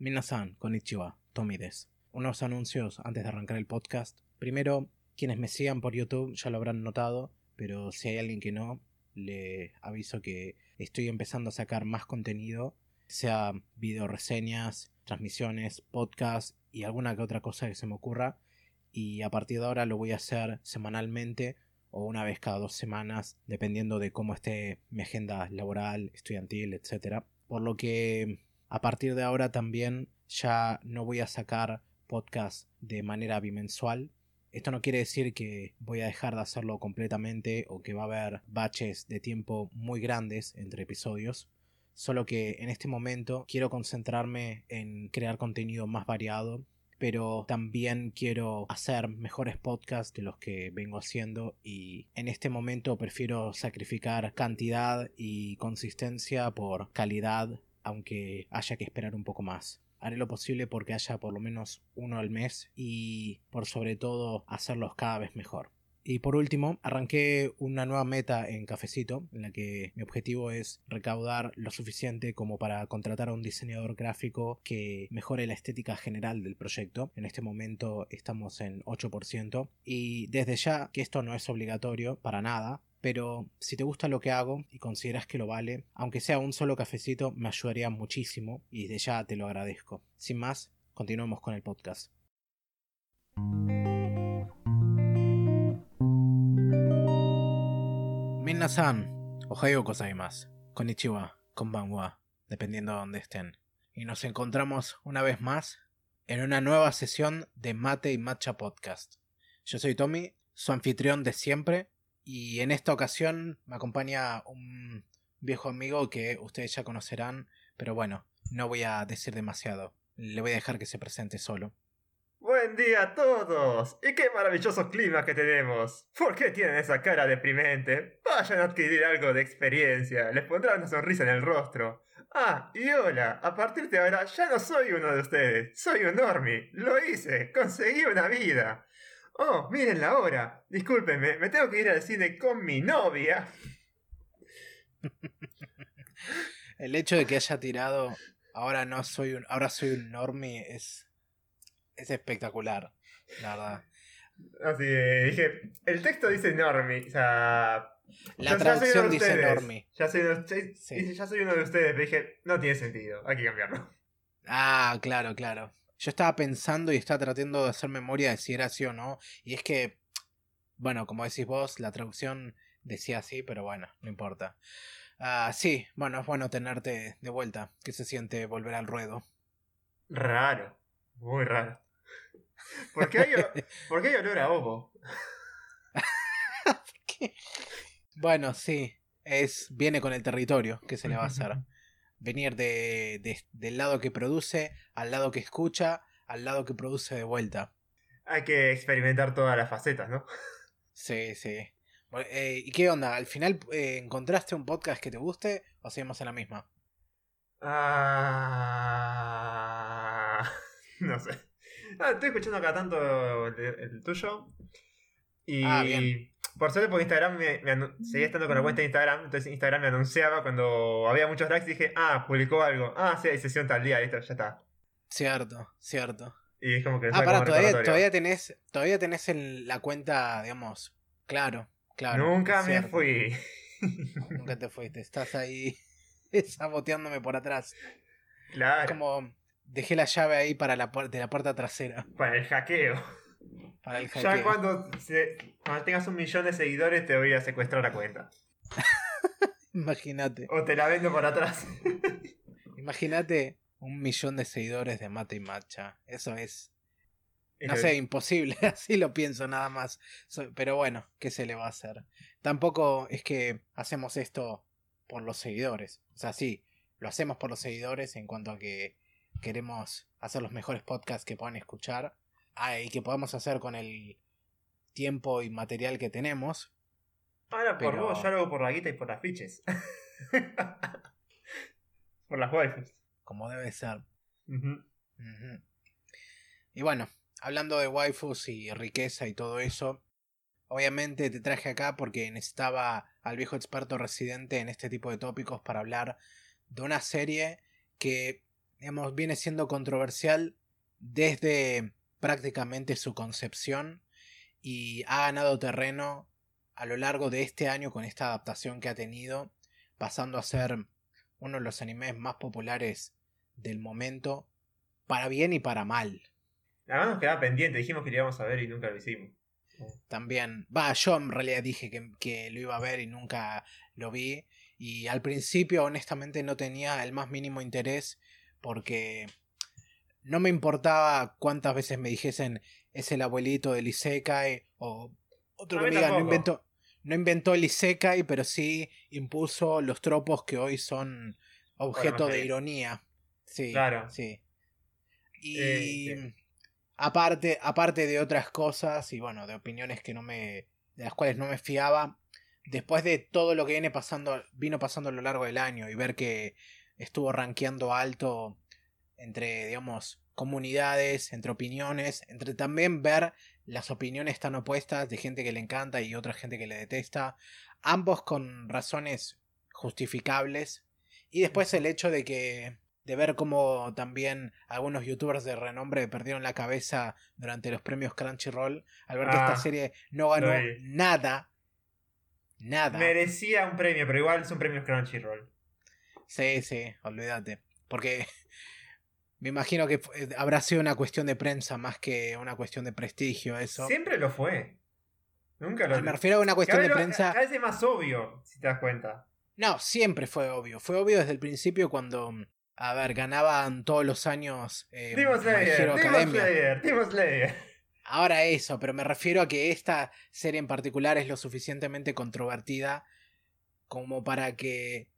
Minasan, konnichiwa, Tommy des. Unos anuncios antes de arrancar el podcast. Primero, quienes me sigan por YouTube ya lo habrán notado, pero si hay alguien que no, le aviso que estoy empezando a sacar más contenido, sea video reseñas, transmisiones, podcast y alguna que otra cosa que se me ocurra. Y a partir de ahora lo voy a hacer semanalmente o una vez cada dos semanas, dependiendo de cómo esté mi agenda laboral, estudiantil, etc. Por lo que a partir de ahora también ya no voy a sacar podcast de manera bimensual. Esto no quiere decir que voy a dejar de hacerlo completamente o que va a haber baches de tiempo muy grandes entre episodios. Solo que en este momento quiero concentrarme en crear contenido más variado pero también quiero hacer mejores podcasts de los que vengo haciendo y en este momento prefiero sacrificar cantidad y consistencia por calidad aunque haya que esperar un poco más. Haré lo posible porque haya por lo menos uno al mes y por sobre todo hacerlos cada vez mejor. Y por último, arranqué una nueva meta en Cafecito, en la que mi objetivo es recaudar lo suficiente como para contratar a un diseñador gráfico que mejore la estética general del proyecto. En este momento estamos en 8%. Y desde ya que esto no es obligatorio para nada, pero si te gusta lo que hago y consideras que lo vale, aunque sea un solo cafecito, me ayudaría muchísimo y desde ya te lo agradezco. Sin más, continuemos con el podcast. Minna-san, ohayo gozaimasu, konnichiwa, konbanwa, dependiendo de dónde estén. Y nos encontramos una vez más en una nueva sesión de Mate y Matcha Podcast. Yo soy Tommy, su anfitrión de siempre, y en esta ocasión me acompaña un viejo amigo que ustedes ya conocerán, pero bueno, no voy a decir demasiado. Le voy a dejar que se presente solo. Buen día a todos. Y qué maravilloso clima que tenemos. ¿Por qué tienen esa cara deprimente? Vayan a adquirir algo de experiencia. Les pondrá una sonrisa en el rostro. Ah, y hola. A partir de ahora ya no soy uno de ustedes. Soy un normie. Lo hice. Conseguí una vida. Oh, miren la hora. Discúlpenme, me tengo que ir al cine con mi novia. El hecho de que haya tirado ahora no soy un ahora soy un normie es es espectacular, la verdad. Así dije, el texto dice normie, o sea, la traducción dice normie. Ya soy, ya soy uno de ustedes, pero dije, no tiene sentido, hay que cambiarlo. Ah, claro, claro. Yo estaba pensando y estaba tratando de hacer memoria de si era así o no. Y es que, bueno, como decís vos, la traducción decía así, pero bueno, no importa. Ah, sí, bueno, es bueno tenerte de vuelta. ¿Qué se siente volver al ruedo? Raro, muy raro. ¿Por qué hay, ¿por qué hay olor a ovo? bueno, sí, es viene con el territorio, ¿qué se le va a hacer? Venir de, del lado que produce al lado que escucha, al lado que produce de vuelta. Hay que experimentar todas las facetas, ¿no? Sí, sí. Eh, ¿Y qué onda? ¿Al final eh, encontraste un podcast que te guste o seguimos en la misma? Ah, no sé. Ah, estoy escuchando acá tanto el, tuyo. Y ah, bien. Por suerte, por Instagram me, seguía estando con la cuenta de Instagram. Entonces, Instagram me anunciaba cuando había muchos likes. Dije, ah, publicó algo. Ah, sí, hay sesión tal día. Listo, ya está. Cierto, cierto. Y es como que. Ah, pará, todavía, todavía, tenés, todavía tenés en la cuenta, digamos. Claro, claro. Nunca me fui. Nunca te fuiste. Estás ahí saboteándome por atrás. Claro. Como dejé la llave ahí para la, de la puerta trasera. Para el hackeo. Ya cuando, cuando tengas un millón de seguidores te voy a secuestrar la cuenta. Imagínate. O te la vendo por atrás. Imagínate un millón de seguidores de Mate y Matcha. Eso es. No sé, imposible. Así lo pienso nada más. Pero bueno, ¿qué se le va a hacer? Tampoco es que hacemos esto por los seguidores. O sea, sí, lo hacemos por los seguidores en cuanto a que queremos hacer los mejores podcasts que puedan escuchar y que podamos hacer con el tiempo y material que tenemos. Ahora por vos, yo lo hago por la guita y por las fiches. por las waifus. Como debe ser. Y bueno, hablando de waifus y riqueza y todo eso, obviamente te traje acá porque necesitaba al viejo experto residente en este tipo de tópicos para hablar de una serie que digamos, viene siendo controversial desde prácticamente su concepción y ha ganado terreno a lo largo de este año con esta adaptación que ha tenido, pasando a ser uno de los animes más populares del momento, para bien y para mal. Además nos quedaba pendiente, dijimos que lo íbamos a ver y nunca lo hicimos. También, va, yo en realidad dije que, que, lo iba a ver y nunca lo vi. Y al principio, honestamente, no tenía el más mínimo interés porque no me importaba cuántas veces me dijesen es el abuelito del Isekai o otro que me diga no inventó, no inventó el Isekai, pero sí impuso los tropos que hoy son objeto de ironía. Sí, claro. Sí. Y eh, aparte, aparte de otras cosas y bueno, de opiniones que no me de las cuales no me fiaba, después de todo lo que viene pasando, vino pasando a lo largo del año y ver que estuvo rankeando alto entre, digamos, comunidades, entre opiniones, entre también ver las opiniones tan opuestas de gente que le encanta y otra gente que le detesta, ambos con razones justificables, y después el hecho de que de ver cómo también algunos youtubers de renombre perdieron la cabeza durante los premios Crunchyroll al ver que esta ah, serie no ganó nada. Nada. Merecía un premio, pero igual son premios Crunchyroll. Sí, sí, olvídate. Porque me imagino que eh, habrá sido una cuestión de prensa más que una cuestión de prestigio, eso. Siempre lo fue. Nunca lo Me refiero a una cuestión de prensa. A veces más obvio, si te das cuenta. No, siempre fue obvio. Fue obvio desde el principio cuando, a ver, ganaban todos los años. Eh, Demon Slayer, Demon Slayer, Ahora eso, pero me refiero a que esta serie en particular es lo suficientemente controvertida como para que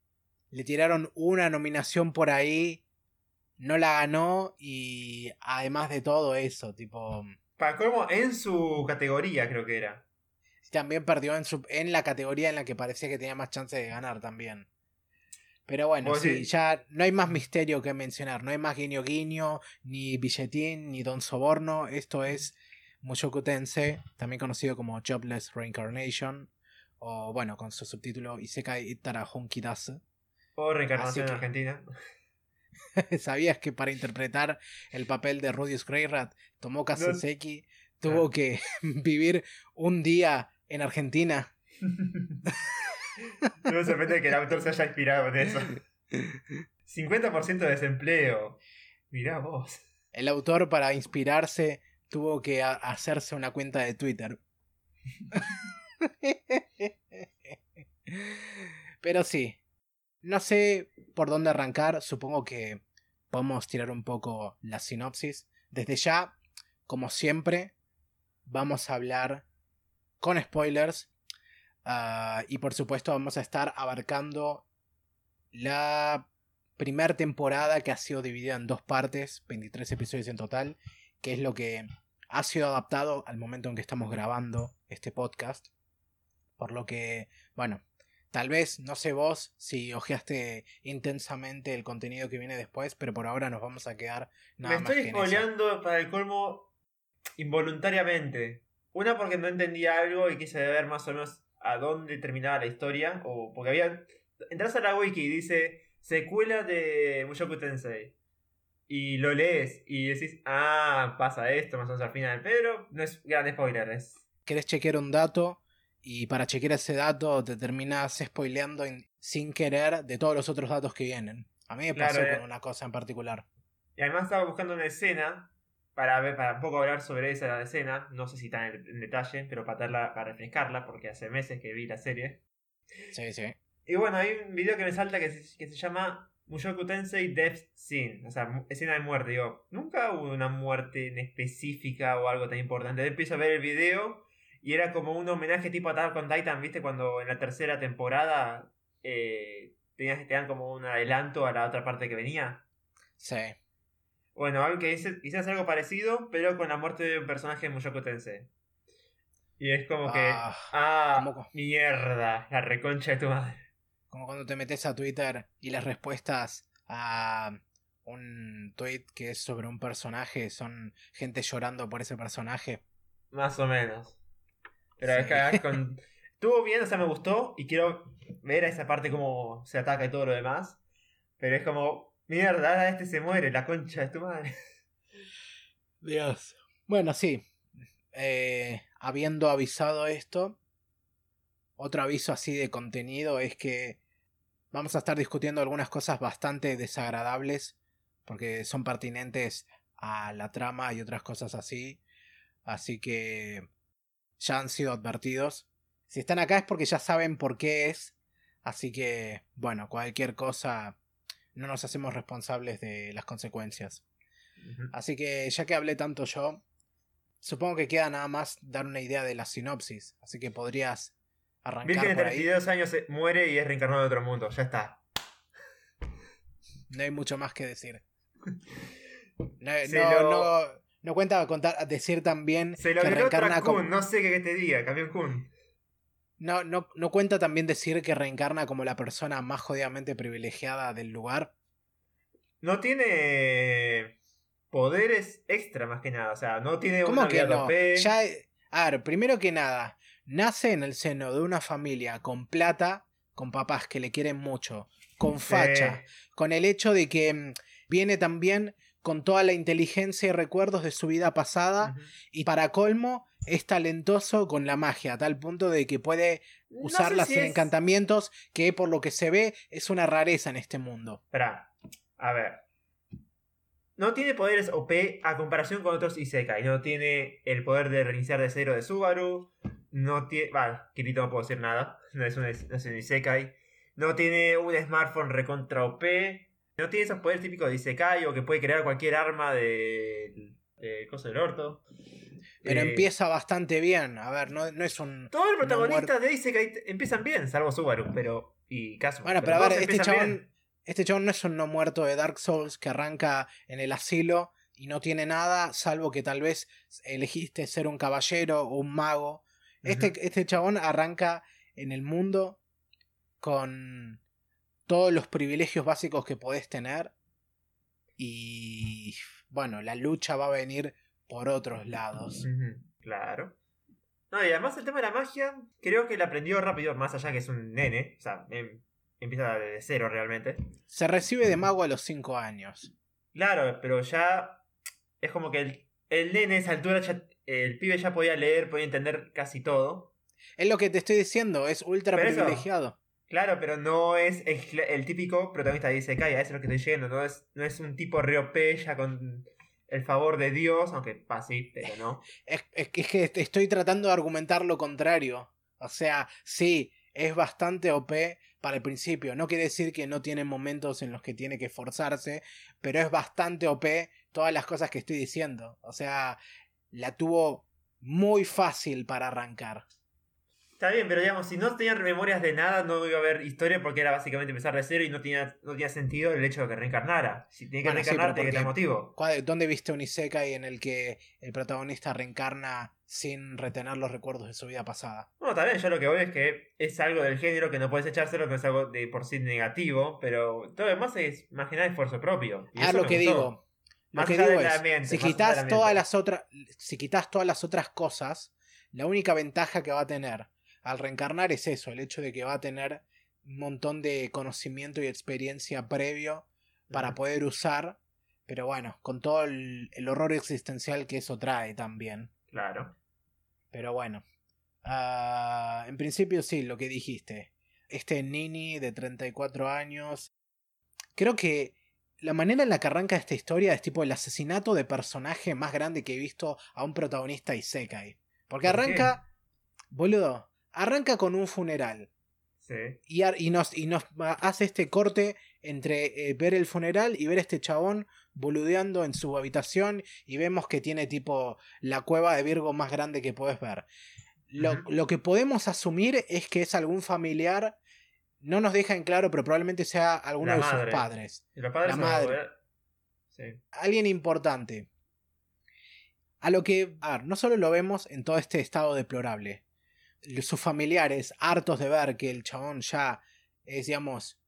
le tiraron una nominación por ahí no la ganó y además de todo eso, tipo... Para cómo en su categoría creo que era. También perdió en, su, en la categoría en la que parecía que tenía más chance de ganar también. Pero bueno, sí, ya no hay más misterio que mencionar. No hay más guiño guiño, ni billetín, ni don soborno. Esto es Mushoku Tensei, también conocido como Jobless Reincarnation. O bueno, con su subtítulo Isekai Itara Honkidasu. O Reencarnación en Argentina. ¿Sabías que para interpretar el papel de Rudius Greyrat, Tomoka Saseki tuvo ah. que vivir un día en Argentina? no me sorprende que el autor se haya inspirado en eso. 50% de desempleo. Mirá vos. El autor, para inspirarse, tuvo que hacerse una cuenta de Twitter. Pero sí, no sé por dónde arrancar, supongo que podemos tirar un poco la sinopsis. Desde ya, como siempre, vamos a hablar con spoilers ah, y por supuesto vamos a estar abarcando la primera temporada que ha sido dividida en dos partes, 23 episodios en total, que es lo que ha sido adaptado al momento en que estamos grabando este podcast. Por lo que, bueno, Tal vez, no sé vos si ojeaste intensamente el contenido que viene después, pero por ahora nos vamos a quedar nada Me estoy spoileando para el colmo involuntariamente. Una porque no entendía algo y quise ver más o menos a dónde terminaba la historia. O porque había. Entras a la wiki y dice secuela de Mushoku Tensei. Y lo lees y decís, ah, pasa esto más o menos al final. Pero no es gran spoiler. Es... ¿Querés chequear un dato? Y para chequear ese dato te terminas spoileando sin querer de todos los otros datos que vienen. A mí me pasó con eh. una cosa en particular. Y además estaba buscando una escena para ver, para un poco hablar sobre esa escena, no sé si está en, detalle, pero para, para refrescarla, porque hace meses que vi la serie. Sí, sí. Y bueno, hay un video que me salta que se, que se llama Mushoku Tensei Death Scene, o sea, escena de muerte. Digo, nunca hubo una muerte en específica o algo tan importante. Empiezo a ver el video y era como un homenaje tipo Attack con Titan, ¿viste? Cuando en la tercera temporada eh, tenías, te dan como un adelanto a la otra parte que venía. Sí. Bueno, algo que hice, quizás algo parecido, pero con la muerte de un personaje de Mushoku Tensei. Y es como que. Ah, ah mierda, la reconcha de tu madre. Como cuando te metes a Twitter y las respuestas a un tweet que es sobre un personaje son gente llorando por ese personaje. Más o menos. Pero es que con... estuvo bien, o sea, me gustó y quiero ver a esa parte cómo se ataca y todo lo demás. Pero es como, Mierda, este se muere, la concha de tu madre. Dios. Bueno, sí. Eh, habiendo avisado esto, otro aviso así de contenido es que vamos a estar discutiendo algunas cosas bastante desagradables porque son pertinentes a la trama y otras cosas así. Así que ya han sido advertidos. Si están acá es porque ya saben por qué es. Así que, bueno, cualquier cosa no nos hacemos responsables de las consecuencias. Así que ya que hablé tanto yo, supongo que queda nada más dar una idea de la sinopsis. Así que podrías arrancar. Virgen de por ahí. 32 años eh, muere y es reencarnado de otro mundo, ya está. No hay mucho más que decir. No, Se no, lo- no, no cuenta contar, decir también Se lo que reencarna como. no sé qué te diga, camión Kun. No, no, no cuenta también decir que reencarna como la persona más jodidamente privilegiada del lugar. No tiene poderes extra más que nada, o sea, no tiene ¿Cómo una que no? Ya, a ver, primero que nada, nace en el seno de una familia con plata, con papás que le quieren mucho, con facha, con el hecho de que mm, viene también con toda la inteligencia y recuerdos de su vida pasada y para colmo es talentoso con la magia, a tal punto de que puede No usarla sé si sin es- encantamientos, que por lo que se ve es una rareza en este mundo. Esperá, a ver. No tiene poderes OP a comparación con otros Isekai. No tiene el poder de reiniciar de cero de Subaru. No tiene. Vale, Kirito no puedo decir nada. No es un, no es un Isekai. No tiene un smartphone recontra OP. No tiene esos poderes típicos de Isekai o que puede crear cualquier arma de. de cosa del orto. Pero Eh, empieza bastante bien. A ver, no, no es un. Todos los protagonistas de Isekai empiezan bien, salvo Subaru, pero. y Kazu. Bueno, pero a ver, este chabón. bien. Este chabón no es un no muerto de Dark Souls que arranca en el asilo y no tiene nada, salvo que tal vez elegiste ser un caballero o un mago. Este, este chabón arranca en el mundo con todos los privilegios básicos que podés tener. Y bueno, la lucha va a venir por otros lados. Claro. No, y además el tema de la magia, creo que la aprendió rápido, más allá que es un nene. O sea, em- empieza de cero realmente. Se recibe de mago a los 5 años. Claro, pero ya es como que el, el nene a esa altura, ya- el pibe ya podía leer, podía entender casi todo. Es lo que te estoy diciendo, es ultra Pero eso- privilegiado. Claro, pero no es el, típico protagonista de Isekai, eso es lo que estoy yendo. No es, no es un tipo reopé ya con el favor de Dios, aunque pa, sí, pero no. Es, es que- es que estoy tratando de argumentar lo contrario. O sea, sí, es bastante OP para el principio. No quiere decir que no tiene momentos en los que tiene que esforzarse, pero es bastante OP todas las cosas que estoy diciendo. O sea, la tuvo muy fácil para arrancar. Está bien, pero digamos, si no tenían memorias de nada, no iba a haber historia porque era básicamente empezar de cero y no tenía, no tenía sentido el hecho de que reencarnara. Si tiene que Bueno, reencarnar, tiene que tener motivo. ¿Cuál- ¿Dónde viste un Isekai en el que el protagonista reencarna sin retener los recuerdos de su vida pasada? Bueno, también yo lo que voy es que es algo del género que no puedes echárselo, que es algo de por sí negativo, pero todo lo demás es nada esfuerzo propio. Y Ah, eso lo que gustó. digo. Lo Más que digo es, ambiente, si quitas todas las otras, si quitas todas las otras cosas, la única ventaja que va a tener al reencarnar es eso, el hecho de que va a tener un montón de conocimiento y experiencia previo para poder usar, pero bueno, con todo el, el horror existencial que eso trae también. Claro. Pero bueno, Ah, en principio sí, lo que dijiste. Este Nini de 34 años. Creo que la manera en la que arranca esta historia es tipo el asesinato de personaje más grande que he visto a un protagonista Isekai. Porque arranca, boludo, arranca con un funeral. Sí. Y, y nos, y nos hace este corte entre eh, ver el funeral y ver este chabón boludeando en su habitación y vemos que tiene tipo la cueva de Virgo más grande que puedes ver. Lo, lo que podemos asumir es que es algún familiar, no nos deja en claro, pero probablemente sea alguno La de madre. sus padres. Y los padres La madre. Sí. Alguien importante. A lo que, a ver, no solo lo vemos en todo este estado deplorable, sus familiares, hartos de ver que el chabón ya es, digamos,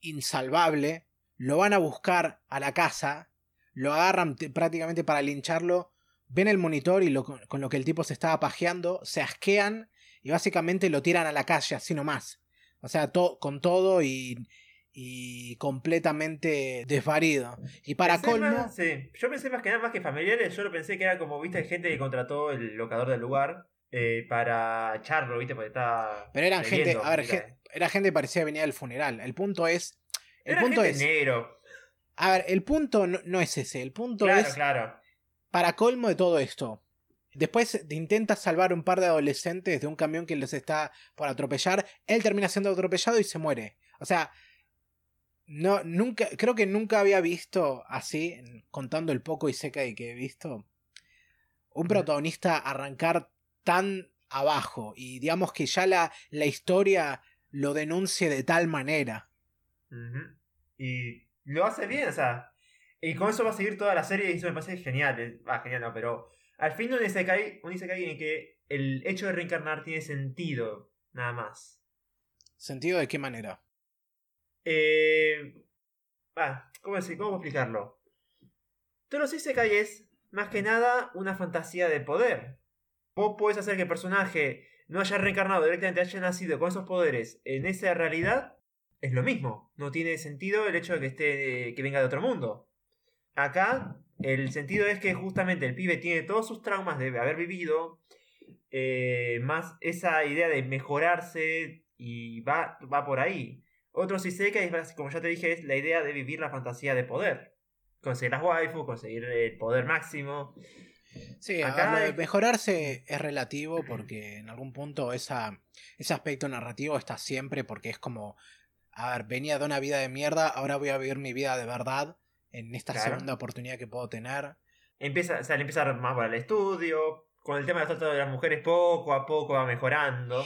insalvable, lo van a buscar a la casa, lo agarran prácticamente para lincharlo, ven el monitor y lo, con lo que el tipo se estaba pajeando, se asquean y básicamente lo tiran a la calle, así nomás. O sea, to- con todo y, y completamente desvarido. Y para Pensé colmo, más- sí. Yo pensé más que nada más que familiares, yo lo pensé que era como, viste, gente que contrató el locador del lugar eh, para echarlo, viste, porque estaba. pero eran gente, a ver, era gente que parecía venir del funeral. El punto es, el Era punto gente es, negro. a ver, el punto no, no es ese, el punto Claro, es claro. para colmo de todo esto. Después de- intenta salvar un par de adolescentes de un camión que les está por atropellar. Él termina siendo atropellado y se muere. O sea, no, nunca, creo que nunca había visto así, contando el poco y seca que he visto, un protagonista arrancar tan abajo. Y digamos que ya la, la historia lo denuncie de tal manera. Y lo hace bien, o sea. Y con eso va a seguir toda la serie y eso me parece genial. Ah, genial, no, pero. Al fin un Isekai, un Isekai en el que el hecho de reencarnar tiene sentido, nada más. ¿Sentido de qué manera? Eh. Ah, ¿cómo, decir? ¿cómo explicarlo? Todos los Isekai es, más que nada, una fantasía de poder. Vos podés hacer que el personaje no haya reencarnado, directamente haya nacido con esos poderes en esa realidad. Es lo mismo. No tiene sentido el hecho de que esté. que venga de otro mundo. Acá, el sentido es que justamente el pibe tiene todos sus traumas de haber vivido. eh, más esa idea de mejorarse. Y va, va por ahí. Otro Isekai, es, como ya te dije, es la idea de vivir la fantasía de poder. Conseguir las waifu, conseguir el poder máximo. Sí, Acá ver, mejorarse es relativo porque en algún punto esa, ese aspecto narrativo está siempre porque es como, a ver, venía de una vida de mierda, ahora voy a vivir mi vida de verdad en esta Claro. segunda oportunidad que puedo tener. Empieza, o sea, le empieza más para el estudio. Con el tema de los tratos de las mujeres, poco a poco va mejorando.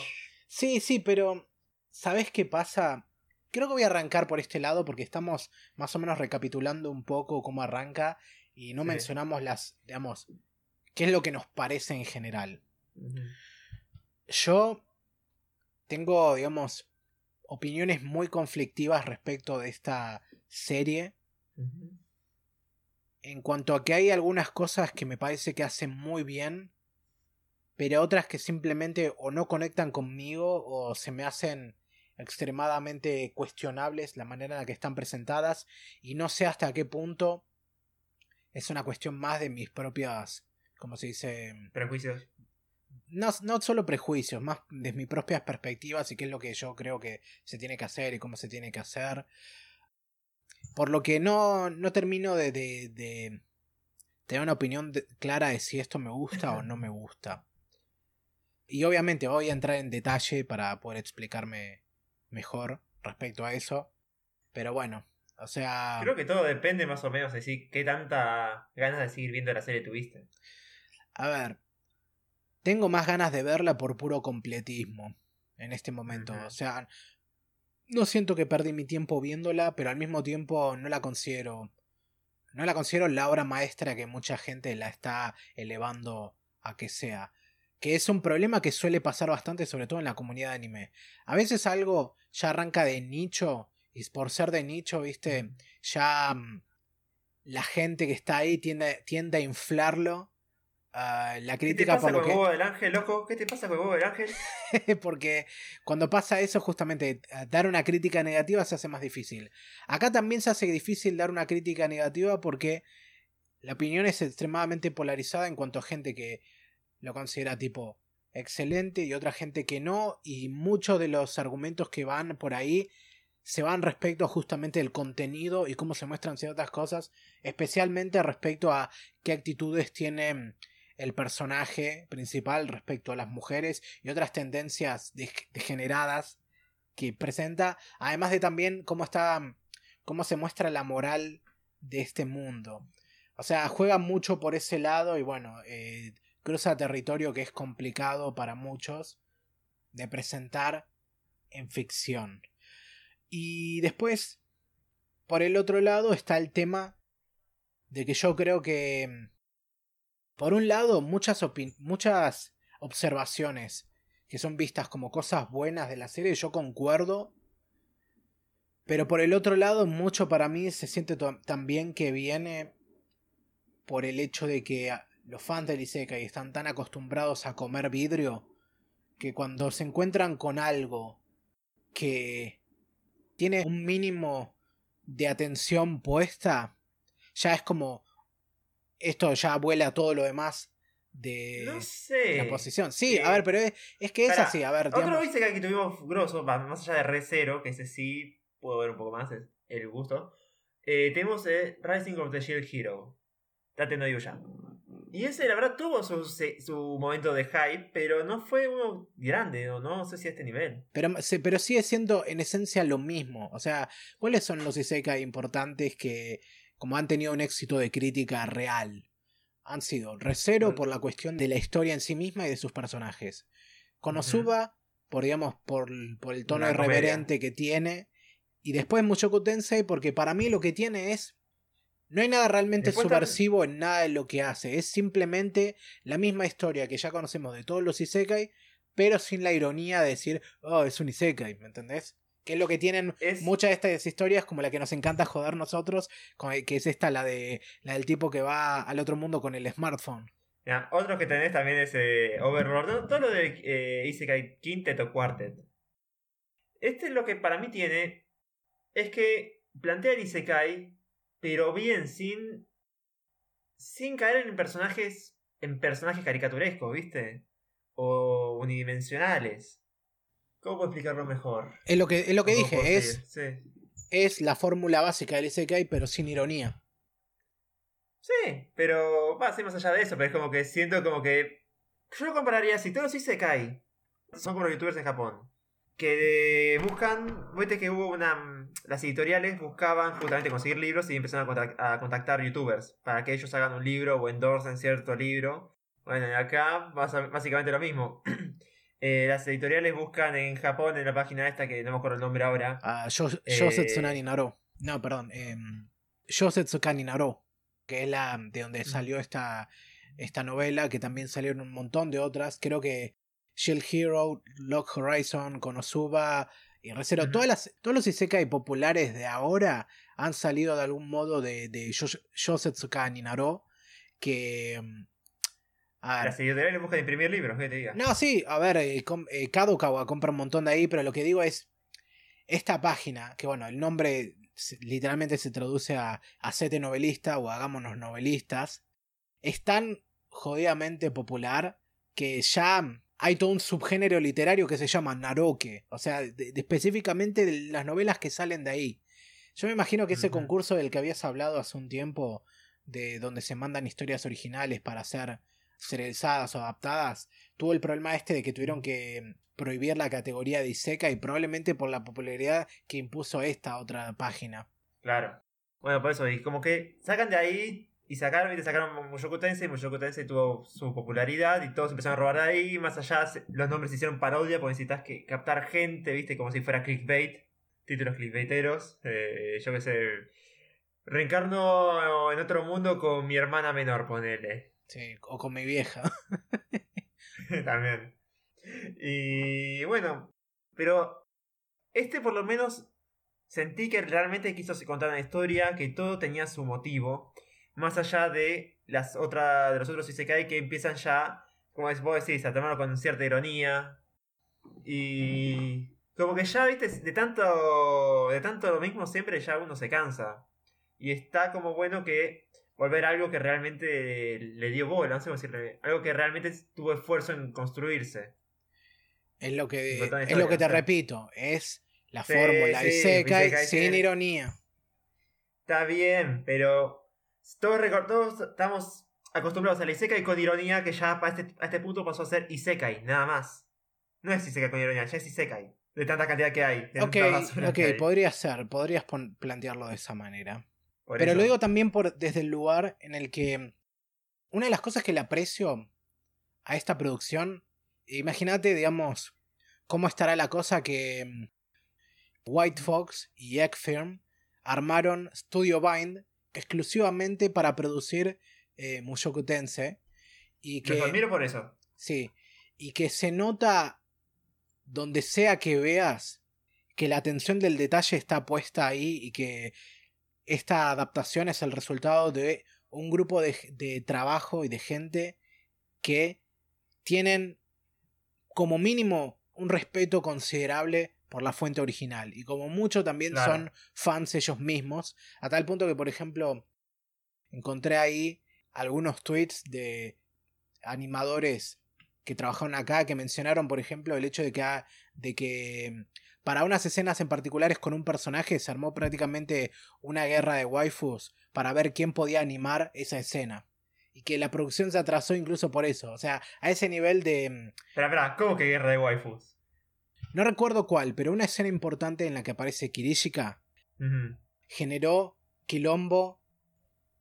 Sí, sí, pero ¿sabes qué pasa? Creo que voy a arrancar por este lado porque estamos más o menos recapitulando un poco cómo arranca y no Sí. mencionamos las, digamos, qué es lo que nos parece en general. Yo tengo, digamos, opiniones muy conflictivas respecto de esta serie. En cuanto a que hay algunas cosas que me parece que hacen muy bien, pero otras que simplemente o no conectan conmigo o se me hacen extremadamente cuestionables la manera en la que están presentadas y no sé hasta qué punto es una cuestión más de mis propias, como se dice, Prejuicios. no, no solo prejuicios, más de mis propias perspectivas y qué es lo que yo creo que se tiene que hacer y cómo se tiene que hacer. Por lo que no, no termino de, de, de tener una opinión de- clara de si esto me gusta o no me gusta. Y obviamente voy a entrar en detalle para poder explicarme mejor respecto a eso. Pero bueno, o sea... Creo que todo depende más o menos de si qué tanta ganas de seguir viendo la serie tuviste. A ver, tengo más ganas de verla por puro completismo en este momento. O sea, no siento que perdí mi tiempo viéndola, pero al mismo tiempo no la considero. No la considero la obra maestra que mucha gente la está elevando a que sea. Que es un problema que suele pasar bastante, sobre todo en la comunidad de anime. A veces algo ya arranca de nicho, y por ser de nicho, viste, ya mm, la gente que está ahí tiende, tiende a inflarlo. La ¿Qué te crítica pasa por lo con que del ángel, loco? ¿Qué te pasa con el huevo del ángel? porque cuando pasa eso justamente dar una crítica negativa se hace más difícil acá también se hace difícil dar una crítica negativa porque la opinión es extremadamente polarizada en cuanto a gente que lo considera tipo excelente y otra gente que no y muchos de los argumentos que van por ahí se van respecto a justamente el contenido y cómo se muestran ciertas cosas especialmente respecto a qué actitudes tiene el personaje principal respecto a las mujeres y otras tendencias de- degeneradas que presenta, además de también cómo está cómo se muestra la moral de este mundo. O sea, juega mucho por ese lado y bueno, eh, cruza territorio que es complicado para muchos de presentar en ficción. Y después, por el otro lado, está el tema de que yo creo que por un lado, muchas, muchas observaciones que son vistas como cosas buenas de la serie, yo concuerdo. Pero por el otro lado, mucho para mí se siente también que viene por el hecho de que los fans del Isekai están tan acostumbrados a comer vidrio que cuando se encuentran con algo que tiene un mínimo de atención puesta, ya es como esto ya vuela todo lo demás de No sé. la posición. Sí, Eh, a ver, pero es, es que es así, a ver, Otro digamos- Isekai que tuvimos grosso, más allá de Re Zero, que ese sí puedo ver un poco más, es el gusto. Eh, tenemos eh, Rising of the Shield Hero. Tate no ya. Y ese, la verdad, tuvo su, su momento de hype, pero no fue uno grande, o no sé si a este nivel. Pero, pero sigue siendo en esencia lo mismo. O sea, ¿cuáles son los Isekai importantes que, como han tenido un éxito de crítica real? Han sido Recero por la cuestión de la historia en sí misma y de sus personajes. Konosuba, por digamos, por, por el tono Una comedia. irreverente que tiene. Y después Mushoku Tensei, porque para mí lo que tiene es. No hay nada realmente Después subversivo en nada de lo que hace. Es simplemente la misma historia que ya conocemos de todos los Isekai, pero sin la ironía de decir, oh, es un Isekai, ¿me entendés? Que es lo que tienen Es, muchas de estas historias, como la que nos encanta joder nosotros, que es esta, la, de, la del tipo que va al otro mundo con el smartphone. Otro que tenés también es eh, Overlord. Todo lo de eh, Isekai Quintet o Quartet. Este lo que para mí tiene es que plantea el Isekai, pero bien, sin. sin caer en personajes. en personajes caricaturescos, ¿viste? O unidimensionales. ¿Cómo puedo explicarlo mejor? Es lo que, es lo que ¿Cómo puedo dije, es? Sí. es la fórmula básica del Isekai, pero sin ironía. Sí, pero va a ser más allá de eso, pero es como que siento como que. Yo lo compararía si todos los Isekai son como los youtubers en Japón. Que buscan. Viste que hubo una. Las editoriales buscaban justamente conseguir libros y empezaron a, contact- a contactar youtubers para que ellos hagan un libro o endorsen cierto libro. Bueno, y acá básicamente lo mismo. Eh, las editoriales buscan en Japón, en la página esta que no me acuerdo el nombre ahora. Ah, Yo- Eh, Naro. No, perdón. Eh, Yosetsuka ni Naro, que es la de donde salió esta, esta novela, que también salieron un montón de otras. Creo que Shield Hero, Lock Horizon, Konosuba y Recero. Todas las, todos los Isekai populares de ahora han salido de algún modo de, de Yos- Yosetsuka ni Naro, que... a ver, Las editoriales buscan imprimir libros, que te diga. no, sí, a ver, eh, com- eh, Kadokawa compra un montón de ahí, pero lo que digo es, esta página, que bueno, el nombre literalmente se traduce a Hacete novelista o Hagámonos novelistas, es tan jodidamente popular que ya hay todo un subgénero literario que se llama Naroke, o sea, de- de- específicamente de las novelas que salen de ahí. Yo me imagino que ese concurso del que habías hablado hace un tiempo, de donde se mandan historias originales para ser serializadas o adaptadas, tuvo el problema este de que tuvieron que prohibir la categoría de Isekai, probablemente por la popularidad que impuso esta otra página. Claro. Bueno, por eso, y como que sacan de ahí y sacaron, y sacaron Mushoku Tensei, Mushoku Tensei tuvo su popularidad y todos empezaron a robar de ahí, más allá los nombres se hicieron parodia porque necesitas que captar gente, viste, como si fuera clickbait, títulos clickbaiteros, eh, yo qué sé, reencarno en otro mundo con mi hermana menor, ponele. Sí, o con mi vieja. También. Y bueno, pero este por lo menos sentí que realmente quiso contar una historia, que todo tenía su motivo, más allá de las otras de los otros Isekai que empiezan ya, como vos decís, a tomarlo con cierta ironía. Y como que ya, viste, de tanto de tanto lo mismo siempre ya uno se cansa. Y está como bueno que volver a algo que realmente le dio bola, no sé cómo decirle, algo que realmente tuvo esfuerzo en construirse. Es lo que, Y es lo que te sí. repito, es la Sí, fórmula sí, Isekai Isekai sin ironía. Está bien, pero todos, todos estamos acostumbrados a la Isekai con ironía que ya para este, a este punto pasó a ser Isekai, nada más. No es Isekai con ironía, ya es Isekai. De tanta cantidad que hay. De Ok, tanta basura ok, que hay. podría ser, podrías plantearlo de esa manera. Por Pero eso. lo digo también por, desde el lugar en el que una de las cosas que le aprecio a esta producción, imagínate, digamos, cómo estará la cosa que mm, White Fox y Egg Firm armaron Studio Bind exclusivamente para producir eh, Mushoku Tensei y Los que admiro por eso. Sí, y que se nota donde sea que veas que la atención del detalle está puesta ahí y que esta adaptación es el resultado de un grupo de, de trabajo y de gente que tienen como mínimo un respeto considerable por la fuente original. Y como mucho también Claro. son fans ellos mismos. A tal punto que, por ejemplo, encontré ahí algunos tweets de animadores que trabajaron acá que mencionaron, por ejemplo, el hecho de que, ha- de que para unas escenas en particulares con un personaje se armó prácticamente una guerra de waifus para ver quién podía animar esa escena. Y que la producción se atrasó incluso por eso. O sea, a ese nivel de... mm, Espera, espera, ¿cómo que guerra de waifus? No recuerdo cuál, pero una escena importante en la que aparece Kirishika generó quilombo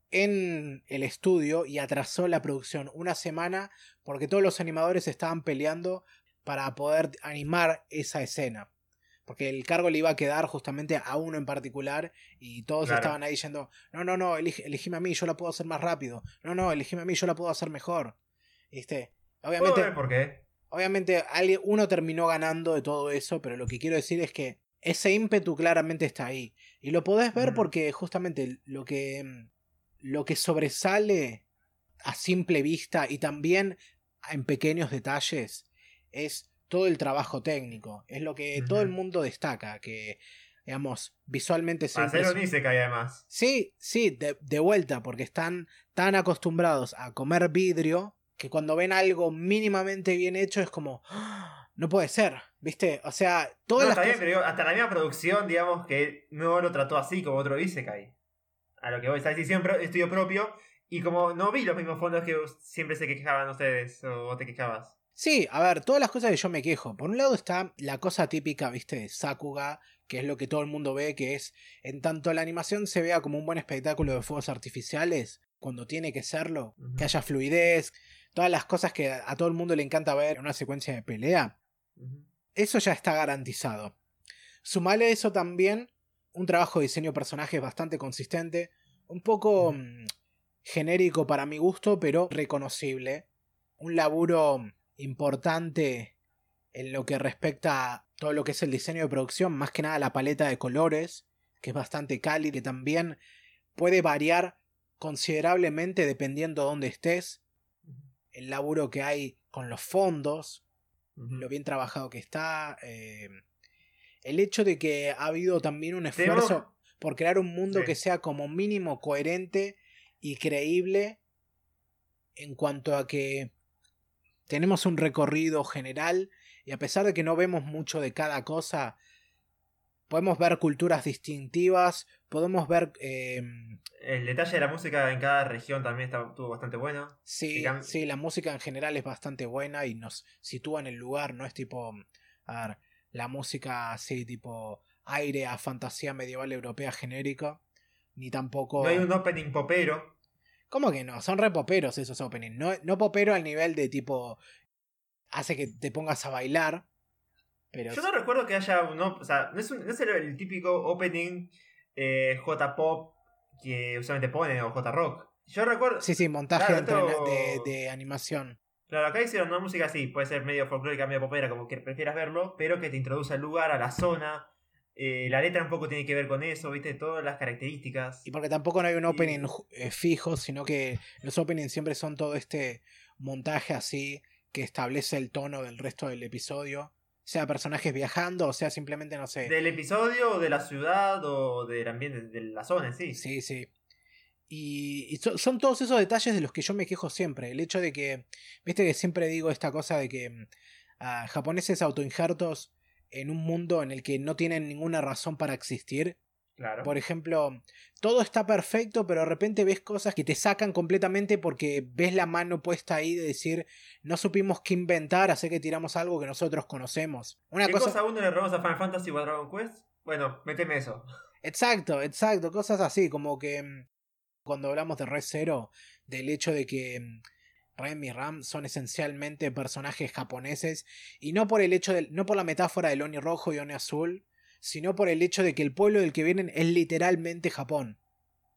en el estudio y atrasó la producción una semana porque todos los animadores estaban peleando para poder animar esa escena. Porque el cargo le iba a quedar justamente a uno en particular y todos Claro. estaban ahí diciendo, no, no, no, elige- elegime a mí, yo la puedo hacer más rápido. No, no, elegime a mí, yo la puedo hacer mejor. ¿Viste? ¿Puedo Obviamente, ver por qué? Obviamente alguien, uno terminó ganando de todo eso, pero lo que quiero decir es que ese ímpetu claramente está ahí. Y lo podés ver porque justamente lo que, mm, lo que sobresale a simple vista y también en pequeños detalles es todo el trabajo técnico. Es lo que todo el mundo destaca, que digamos, visualmente se hacer un Isekai además. Sí, sí, de, de vuelta, porque están tan acostumbrados a comer vidrio que cuando ven algo mínimamente bien hecho es como, "Ah, no puede ser, ¿viste? O sea, todas No, las cosas- pero digo, hasta la misma producción, digamos, que no lo trató así como otro Isekai. A lo que voy, ¿sabes? Pro- estudio propio y como no vi los mismos fondos que siempre se quejaban ustedes o te quejabas. Sí, a ver, todas las cosas que yo me quejo. Por un lado está la cosa típica, ¿viste? De Sakuga, que es lo que todo el mundo ve, que es, en tanto la animación se vea como un buen espectáculo de fuegos artificiales, cuando tiene que serlo, que haya fluidez, todas las cosas que a todo el mundo le encanta ver en una secuencia de pelea, eso ya está garantizado. Sumale eso también un trabajo de diseño de personajes bastante consistente, un poco mm, genérico para mi gusto, pero reconocible. Un laburo importante en lo que respecta a todo lo que es el diseño de producción, más que nada la paleta de colores, que es bastante cálida, que también puede variar considerablemente dependiendo de dónde estés. El laburo que hay con los fondos, lo bien trabajado que está. eh, el hecho de que ha habido también un esfuerzo por crear un mundo Sí. que sea como mínimo coherente y creíble en cuanto a que tenemos un recorrido general y a pesar de que no vemos mucho de cada cosa, podemos ver culturas distintivas, podemos ver... eh, El detalle de la música en cada región también está- estuvo bastante bueno. Sí, sí, la música en general es bastante buena y nos sitúa en el lugar, no es tipo, a ver, la música así tipo aire a fantasía medieval europea genérica, ni tampoco... No hay un opening popero. ¿Cómo que no? Son re poperos esos openings, no, no popero al nivel de tipo, hace que te pongas a bailar, pero... Yo no recuerdo que haya un. op- O sea, no es, un- no es el, el típico opening eh, J-pop que usualmente ponen o J-rock. Yo recuerdo. Sí, sí, montaje Claro, de, de animación. Claro, acá hicieron una música así, puede ser medio folclórica, medio popera, como que prefieras verlo, pero que te introduce al lugar, a la zona. Eh, la letra un poco tiene que ver con eso, ¿viste? Todas las características. Y porque tampoco no hay un opening eh, fijo, sino que los openings siempre son todo este montaje así que establece el tono del resto del episodio. Sea personajes viajando, o sea simplemente, no sé. Del episodio, o de la ciudad, o del ambiente, de la zona sí. Sí, sí. Y, y so- son todos esos detalles de los que yo me quejo siempre. El hecho de que, viste que siempre digo esta cosa de que mm, ah, japoneses autoinjertos en un mundo en el que no tienen ninguna razón para existir. Claro. Por ejemplo, todo está perfecto, pero de repente ves cosas que te sacan completamente porque ves la mano puesta ahí de decir, no supimos qué inventar, así que tiramos algo que nosotros conocemos. Una ¿Qué cosa... cosa uno le robamos a Final Fantasy o a Dragon Quest? Bueno, méteme eso. Exacto, exacto, cosas así, como que mm, cuando hablamos de Red Zero, del hecho de que mm, Rem y Ram son esencialmente personajes japoneses, y no por el hecho de, no por la metáfora del Oni rojo y Oni azul, sino por el hecho de que el pueblo del que vienen es literalmente Japón.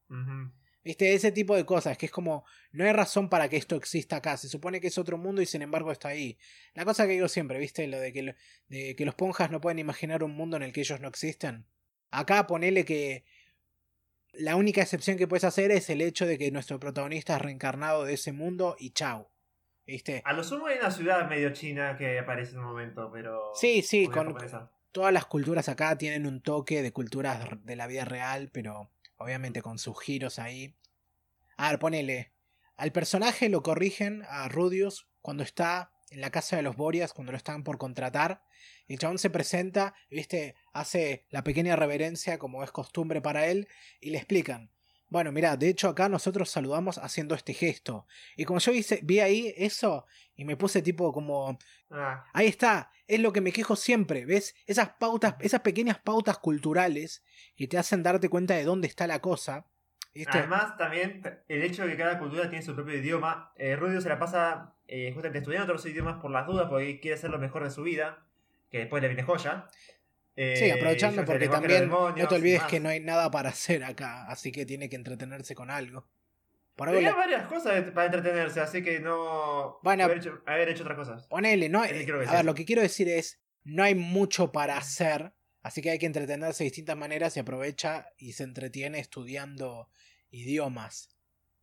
Ujú. ¿Viste? Ese tipo de cosas, que es como, no hay razón para que esto exista acá, se supone que es otro mundo y sin embargo está ahí. La cosa que digo siempre, ¿viste? Lo de que, lo- de que los ponjas no pueden imaginar un mundo en el que ellos no existen. Acá ponele que la única excepción que puedes hacer es el hecho de que nuestro protagonista es reencarnado de ese mundo y chau. ¿Viste? A lo sumo hay una ciudad medio china que aparece en un momento, pero. Sí, sí, con- japonesa. todas las culturas acá tienen un toque de culturas de la vida real, pero obviamente con sus giros ahí. A ver, ponele. Al personaje lo corrigen a Rudius cuando está en la casa de los Borias, cuando lo están por contratar. El chabón se presenta, viste, hace la pequeña reverencia como es costumbre para él y le explican. Bueno, mira, de hecho acá nosotros saludamos haciendo este gesto. Y como yo hice, vi ahí eso y me puse tipo como... Ah, Ahí está, es lo que me quejo siempre, ¿ves? Esas pautas, esas pequeñas pautas culturales que te hacen darte cuenta de dónde está la cosa. Además, también el hecho de que cada cultura tiene su propio idioma. Eh, Rudio se la pasa eh, justamente estudiando otros idiomas por las dudas, porque quiere hacer lo mejor de su vida, que después le viene joya. Eh, Sí, aprovechando porque también demonios no te olvides más. que no hay nada para hacer acá, así que tiene que entretenerse con algo. Por Tenía le- varias cosas para entretenerse, así que no. Bueno. haber, hecho, haber hecho otras cosas. Ponele, no, a ver, lo que quiero decir es, no hay mucho para hacer, así que hay que entretenerse de distintas maneras y aprovecha y se entretiene estudiando idiomas.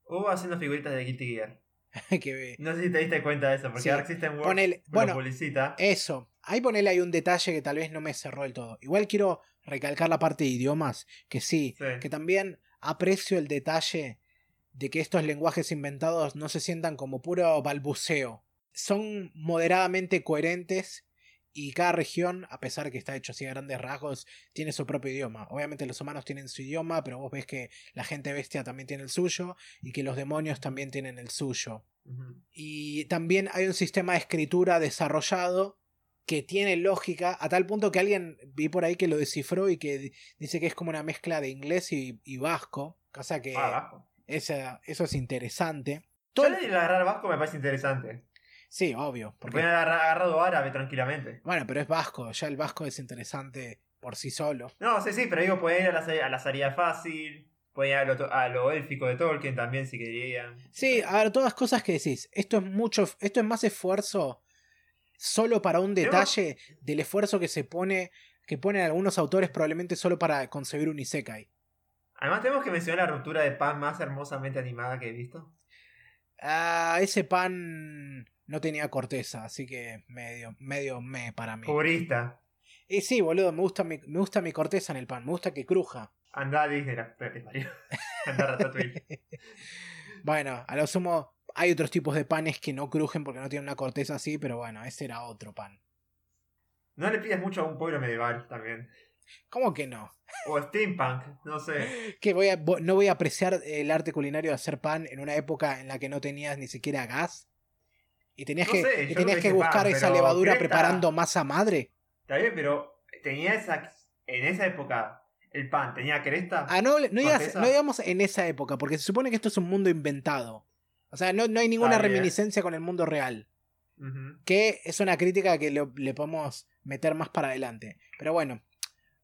O haciendo figuritas de Guilty Gear. que No sé si te diste cuenta de eso, porque Sí. ahora existen Word Ponele- bueno, publicita. Eso. Ahí ponele hay un detalle que tal vez no me cerró del todo. Igual quiero recalcar la parte de idiomas, que sí, Sí. que también aprecio el detalle de que estos lenguajes inventados no se sientan como puro balbuceo. Son moderadamente coherentes y cada región, a pesar que está hecho así a grandes rasgos, tiene su propio idioma. Obviamente los humanos tienen su idioma, pero vos ves que la gente bestia también tiene el suyo y que los demonios también tienen el suyo. Y también hay un sistema de escritura desarrollado que tiene lógica a tal punto que alguien vi por ahí que lo descifró y que di- dice que es como una mezcla de inglés y, y vasco, cosa que Ah, Vasco. esa- eso es interesante. Yo Todo- le agarrar Vasco me parece interesante. Sí, obvio, porque Pueden haber agarrado árabe tranquilamente. bueno, pero es vasco, ya el vasco es interesante por sí solo. No, sí, sí, pero digo, pueden ir a la, a la salida fácil. Pueden ir a lo, a lo élfico de Tolkien también si querían. Sí, a ver, todas cosas que decís. Esto es mucho, esto es más esfuerzo solo para un detalle del esfuerzo que se pone, que ponen algunos autores probablemente solo para concebir un isekai. Además, tenemos que mencionar la ruptura de pan más hermosamente animada que he visto. Ah, ese pan no tenía corteza, así que medio, medio me para mí. Purista. Y sí, boludo, me gusta mi, me gusta mi corteza en el pan, me gusta que cruja. Anda a Disney. Anda a. Bueno, a lo sumo hay otros tipos de panes que no crujen porque no tienen una corteza así, pero bueno, ese era otro pan. No le pidas mucho a un pueblo medieval también. ¿Cómo que no? O steampunk, no sé. Que voy a, no voy a apreciar el arte culinario de hacer pan en una época en la que no tenías ni siquiera gas. Y tenías No que, sé, y yo tenías que buscar pan, esa levadura Creta- preparando masa madre. Está bien, pero tenía esa. En esa época, el pan tenía cresta. Ah, no, no, digas- no digamos en esa época, porque se supone que esto es un mundo inventado. O sea, no, no hay ninguna Está bien. reminiscencia con el mundo real. Que es una crítica que le, le podemos meter más para adelante. Pero bueno,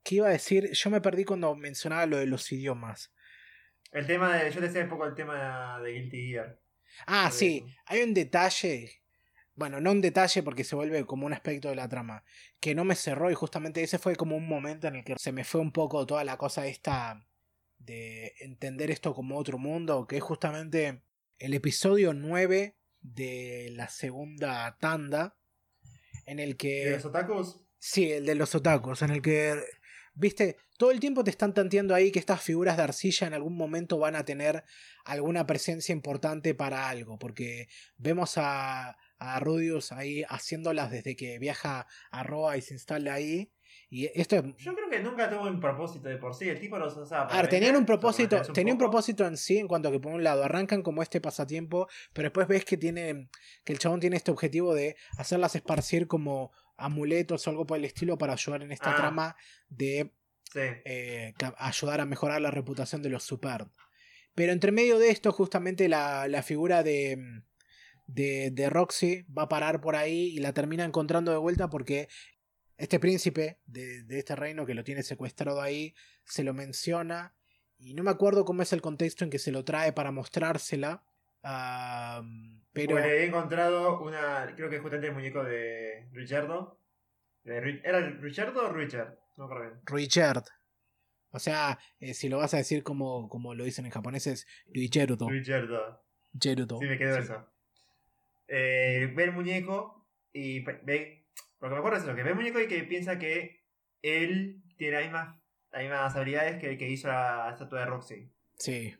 ¿qué iba a decir? Yo me perdí cuando mencionaba lo de los idiomas. El tema de. Yo te decía un poco el tema de Guilty Gear. Ah, sí, hay un detalle. Bueno, no un detalle porque se vuelve como un aspecto de la trama. Que no me cerró y justamente ese fue como un momento en el que se me fue un poco toda la cosa esta de entender esto como otro mundo. Que es justamente el episodio 9 de la segunda tanda. En el que... ¿De los otakus? Sí, el de los otakus, en el que, viste, todo el tiempo te están tanteando ahí que estas figuras de arcilla en algún momento van a tener alguna presencia importante para algo, porque vemos a, a Rudius ahí haciéndolas desde que viaja a Roa y se instala ahí. Y esto es- Yo creo que nunca tuvo un propósito de por sí. El tipo los usaba A para ver, tenían un propósito, tenía un propósito en sí en cuanto a que por un lado arrancan como este pasatiempo, pero después ves que tiene que el chabón tiene este objetivo de hacerlas esparcir como amuletos o algo por el estilo para ayudar en esta Ah. trama de Sí. eh, ayudar a mejorar la reputación de los super. Pero entre medio de esto, justamente la, la figura de, de, de Roxy va a parar por ahí y la termina encontrando de vuelta porque este príncipe de, de este reino que lo tiene secuestrado ahí se lo menciona y no me acuerdo cómo es el contexto en que se lo trae para mostrársela. pero he encontrado una. Creo que es justamente el muñeco de Richardo. De Ri- ¿Era Richardo o Richard? No me acuerdo bien. Richard. O sea, eh, si lo vas a decir como, como lo dicen en japonés es Richardo. Richardo. Sí, me quedó Sí. eso. Eh, ve el muñeco y ve. Porque me acuerdo de eso, que ve el muñeco y que piensa que él tiene las mismas, las mismas habilidades que el que hizo la estatua de Roxy. Sí.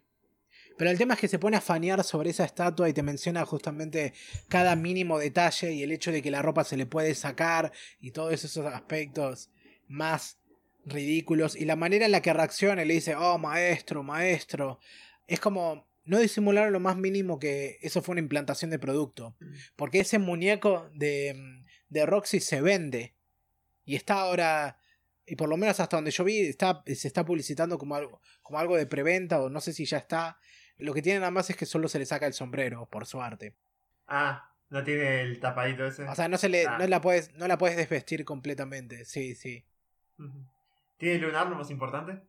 Pero el tema es que se pone a fanear sobre esa estatua y te menciona justamente cada mínimo detalle y el hecho de que la ropa se le puede sacar y todos esos aspectos más ridículos y la manera en la que reacciona y le dice, oh maestro, maestro, es como no disimular lo más mínimo que eso fue una implantación de producto. Porque ese muñeco de, de Roxy se vende y está ahora y por lo menos hasta donde yo vi, está, se está publicitando como algo, como algo de preventa o no sé si ya está. Lo que tiene nada más es que solo se le saca el sombrero, por suerte. Ah, no tiene el tapadito ese. O sea, no, se le, Ah. no, la puedes, no la puedes desvestir completamente, sí, sí. ¿Tiene lunar lo más importante?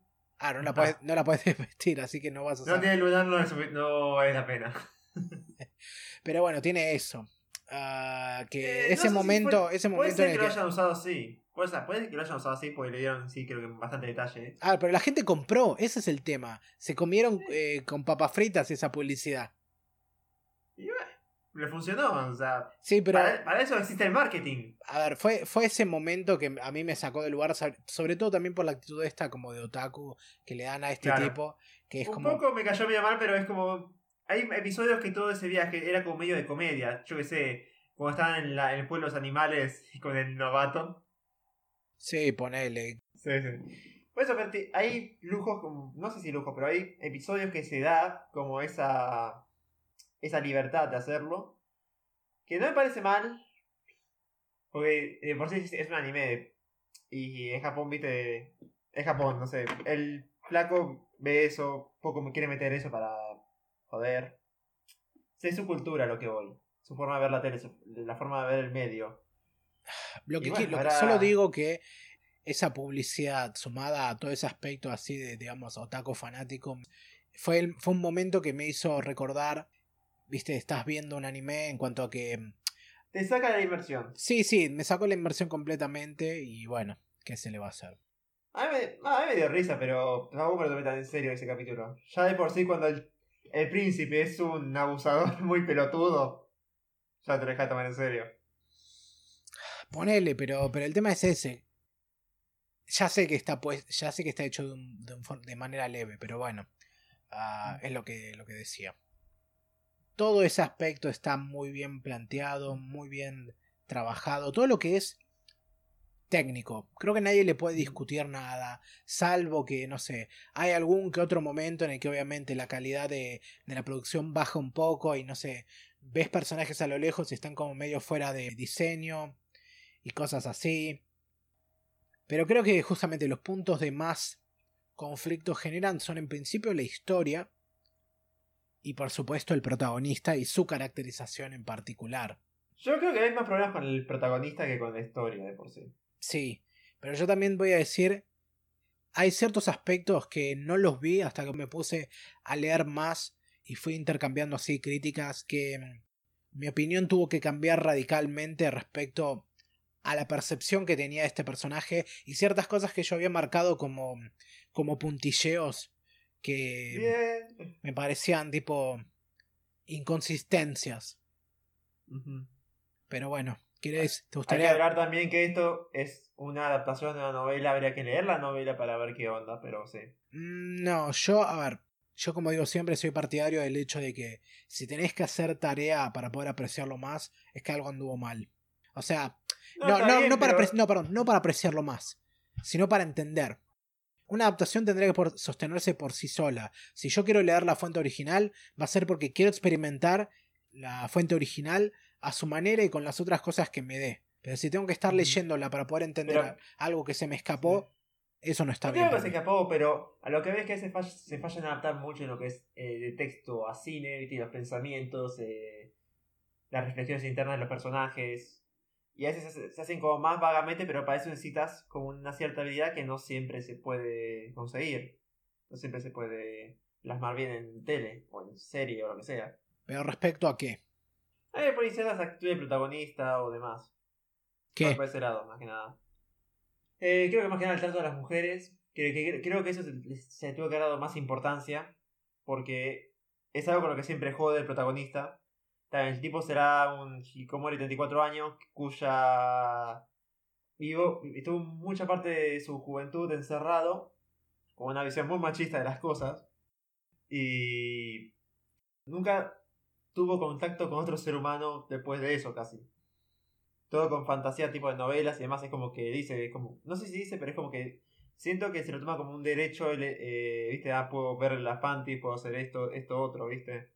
Ah, no la puedes, no la puedes desvestir, así que no vas a No usar. tiene lunar, no es, no es la pena. Pero bueno, tiene eso. Ah, que Eh, no ese si momento, fue- ese Puede momento ser en que lo hayan usado así. Puede ser, puede que lo hayan usado así porque le dieron, sí, creo que bastante detalle. ¿eh? Ah, pero la gente compró, ese es el tema. Se comieron eh, con papas fritas esa publicidad. Le funcionó, o sea. Sí, pero para, para eso existe el marketing. a ver, fue, fue ese momento que a mí me sacó del lugar, sobre- todo también por la actitud esta como de otaku que le dan a este Claro. tipo, que es Un como... poco me cayó medio mal, pero es como. Hay episodios que todo ese viaje era como medio de comedia. Yo que sé, cuando estaban en, la- en el pueblo de los animales y con el novato. Sí, ponele. Sí, sí. Por eso, hay lujos, como, no sé si lujos, pero hay episodios que se da como esa, esa libertad de hacerlo. Que no me parece mal, porque de por sí es, un anime. Y en Japón, viste, es Japón, no sé. El flaco ve eso, poco me quiere meter eso para joder. Es su cultura lo que voy. Su forma de ver la tele, su- la forma de ver el medio. Lo que, Y bueno, qui- lo que ahora- solo digo que esa publicidad sumada a todo ese aspecto así de, digamos, otaku fanático, fue, el- fue un momento que me hizo recordar, viste, estás viendo un anime en cuanto a que... Te saca la inversión. Sí, sí, me sacó la inversión completamente y bueno, ¿qué se le va a hacer? A mí, me, no, a mí me dio risa, pero tampoco me lo tomé tan en serio ese capítulo. Ya de por sí, cuando el, el príncipe es un abusador muy pelotudo, ya te lo dejas tomar en serio. Ponele, pero, pero el tema es ese. Ya sé que está pues, ya sé que está hecho de, un- de un de manera leve, pero bueno, ah, es lo que, lo que decía. Todo ese aspecto está muy bien planteado, muy bien trabajado. Todo lo que es técnico. Creo que nadie le puede discutir nada, salvo que, no sé, hay algún que otro momento en el que obviamente la calidad de, de la producción baja un poco y no sé, ves personajes a lo lejos y están como medio fuera de diseño y cosas así. Pero creo que justamente los puntos de más conflicto generan son en principio la historia y por supuesto el protagonista y su caracterización en particular. Yo creo que hay más problemas con el protagonista que con la historia de por sí. Sí, pero yo también voy a decir, hay ciertos aspectos que no los vi hasta que me puse a leer más y fui intercambiando así críticas que mm, mi opinión tuvo que cambiar radicalmente respecto a la percepción que tenía este personaje y ciertas cosas que yo había marcado como, como puntilleos que Bien. me parecían tipo inconsistencias. Pero bueno, ¿querés? ¿Te Hay que gustaría? hablar también que esto es una adaptación de una novela, habría que leer la novela para ver qué onda, pero sí. Mm, No, yo, a ver, yo como digo siempre soy partidario del hecho de que si tenés que hacer tarea para poder apreciarlo más, es que algo anduvo mal. O sea, no, no, bien, no para pero- no, perdón, no para apreciarlo más, sino para entender. Una adaptación tendría que sostenerse por sí sola. Si yo quiero leer la fuente original, va a ser porque quiero experimentar la fuente original a su manera y con las otras cosas que me dé. Pero si tengo que estar leyéndola para poder entender Pero- algo que se me escapó, eso no está No bien. creo que se escapó, pero a lo que ves que se, fall- se fallan a adaptar mucho en lo que es eh, de texto a cine, ¿viste? Y los pensamientos, eh, las reflexiones internas de los personajes. Y a veces se, hacen como más vagamente, pero para eso necesitas como una cierta habilidad que no siempre se puede conseguir. No siempre se puede plasmar bien en tele o en serie o lo que sea. Pero respecto a qué? Hay por ciertas actitudes de protagonista o demás. ¿Qué? Por ese lado, más que nada. Eh, creo que más que nada el trato de las mujeres. que- que- creo que eso se, se tuvo que haber dado más importancia. Porque es algo con lo que siempre jode el protagonista. El tipo será un hikikomori de 34 años cuya vivo, tuvo mucha parte de su juventud encerrado, con una visión muy machista de las cosas, y nunca tuvo contacto con otro ser humano después de eso casi. Todo con fantasía tipo de novelas y demás es como que dice, como, no sé si dice, pero es como que siento que se lo toma como un derecho, eh, viste, ah, puedo ver las panties, puedo hacer esto, esto otro, viste.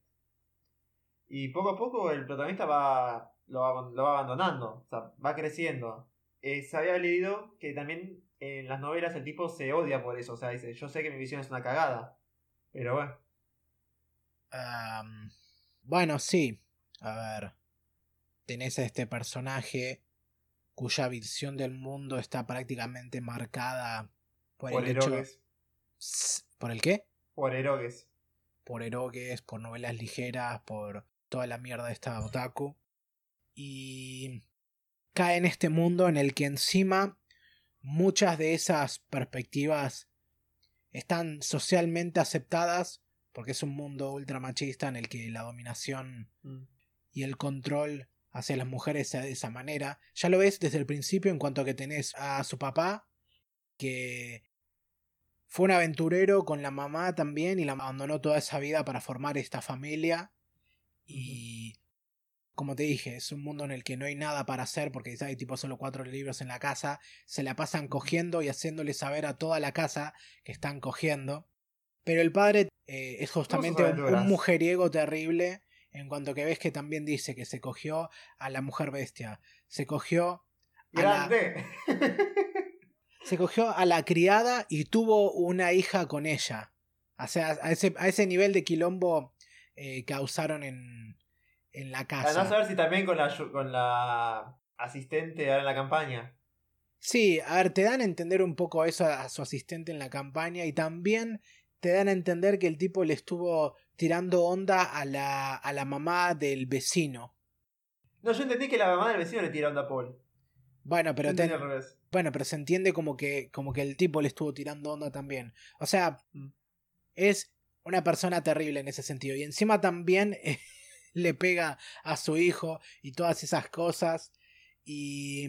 Y poco a poco el protagonista va, lo, va, lo va abandonando, o sea, va creciendo. Eh, se había leído que también en las novelas el tipo se odia por eso, o sea, dice, yo sé que mi visión es una cagada, pero bueno. bueno, sí. A ver. Tenés a este personaje cuya visión del mundo está prácticamente marcada por, el erogues. ¿Por el qué? Por erogues. Por erogues, por novelas ligeras, por toda la mierda de esta otaku. Y cae en este mundo en el que encima muchas de esas perspectivas están socialmente aceptadas porque es un mundo ultra machista en el que la dominación mm. y el control hacia las mujeres sea de esa manera. Ya lo ves desde el principio en cuanto a que tenés a su papá que fue un aventurero con la mamá también y la abandonó toda esa vida para formar esta familia y como te dije, es un mundo en el que no hay nada para hacer porque hay tipo solo cuatro libros en la casa, se la pasan cogiendo y haciéndole saber a toda la casa que están cogiendo. Pero el padre eh, es justamente un, mujeriego terrible en cuanto que ves que también dice que se cogió a la mujer bestia, se cogió a la, se cogió a la criada y tuvo una hija con ella. O sea, a ese, a ese nivel de quilombo eh, causaron en, en la casa. A no saber si también con la, con la asistente en la campaña. Sí, a ver, te dan a entender un poco eso a su asistente en la campaña y también te dan a entender que el tipo le estuvo tirando onda a la, a la mamá del vecino. No, yo entendí que la mamá del vecino le tiró onda a Paul. Bueno, pero bueno, pero se entiende como que como que el tipo le estuvo tirando onda también. O sea, mm. es una persona terrible en ese sentido y encima también le pega a su hijo y todas esas cosas y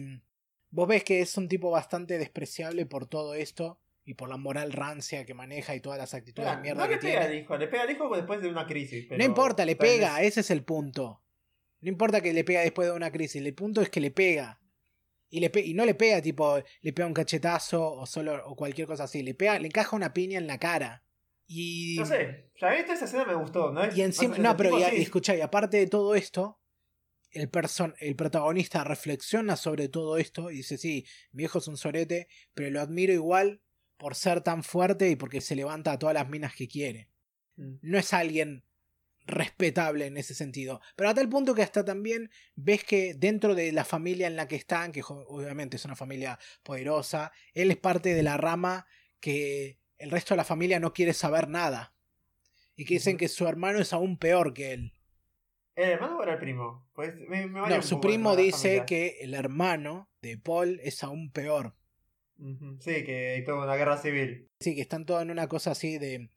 vos ves que es un tipo bastante despreciable por todo esto y por la moral rancia que maneja y todas las actitudes de mierda no le pega al hijo, le pega al hijo después de una crisis. no importa, le pega, ese es el punto. No importa que le pega después de una crisis, el punto es que le pega. Y, le y no le pega tipo, le pega un cachetazo o solo o cualquier cosa así, le pega, le encaja una piña en la cara. Y... No sé, ya esta esa escena me gustó, ¿no? Y encima, no, pero y, escucha, y aparte de todo esto, el, person el protagonista reflexiona sobre todo esto y dice, sí, mi hijo es un sorete, pero lo admiro igual por ser tan fuerte y porque se levanta a todas las minas que quiere. Mm. No es alguien respetable en ese sentido. Pero a tal punto que hasta también ves que dentro de la familia en la que están, que obviamente es una familia poderosa, él es parte de la rama que el resto de la familia no quiere saber nada. Y que dicen que su hermano es aún peor que él. ¿El hermano o era el primo? Pues no, su primo dice que el hermano de Paul es aún peor. Sí, que hay toda una guerra civil. Sí, que están todos en una cosa así de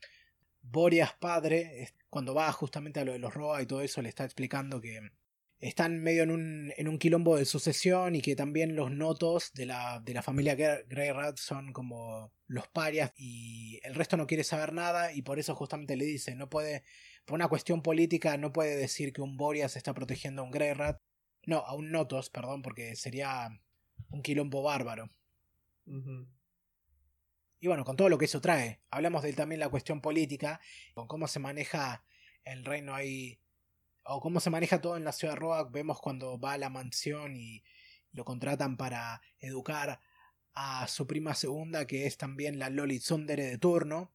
Borias padre, cuando va justamente a lo de los Roa y todo eso, le está explicando que están medio en un, en un quilombo de sucesión y que también los notos de la, de la familia Greyrat son como los parias y el resto no quiere saber nada y por eso justamente le dice, no puede, por una cuestión política, no puede decir que un Borias está protegiendo a un Greyrat, no, a un Notos, perdón, porque sería un quilombo bárbaro. Y bueno, con todo lo que eso trae. Hablamos de también la cuestión política, con cómo se maneja el reino ahí, o cómo se maneja todo en la ciudad de Roak. Vemos cuando va a la mansión y lo contratan para educar a su prima segunda, que es también la Loli Tsundere de turno.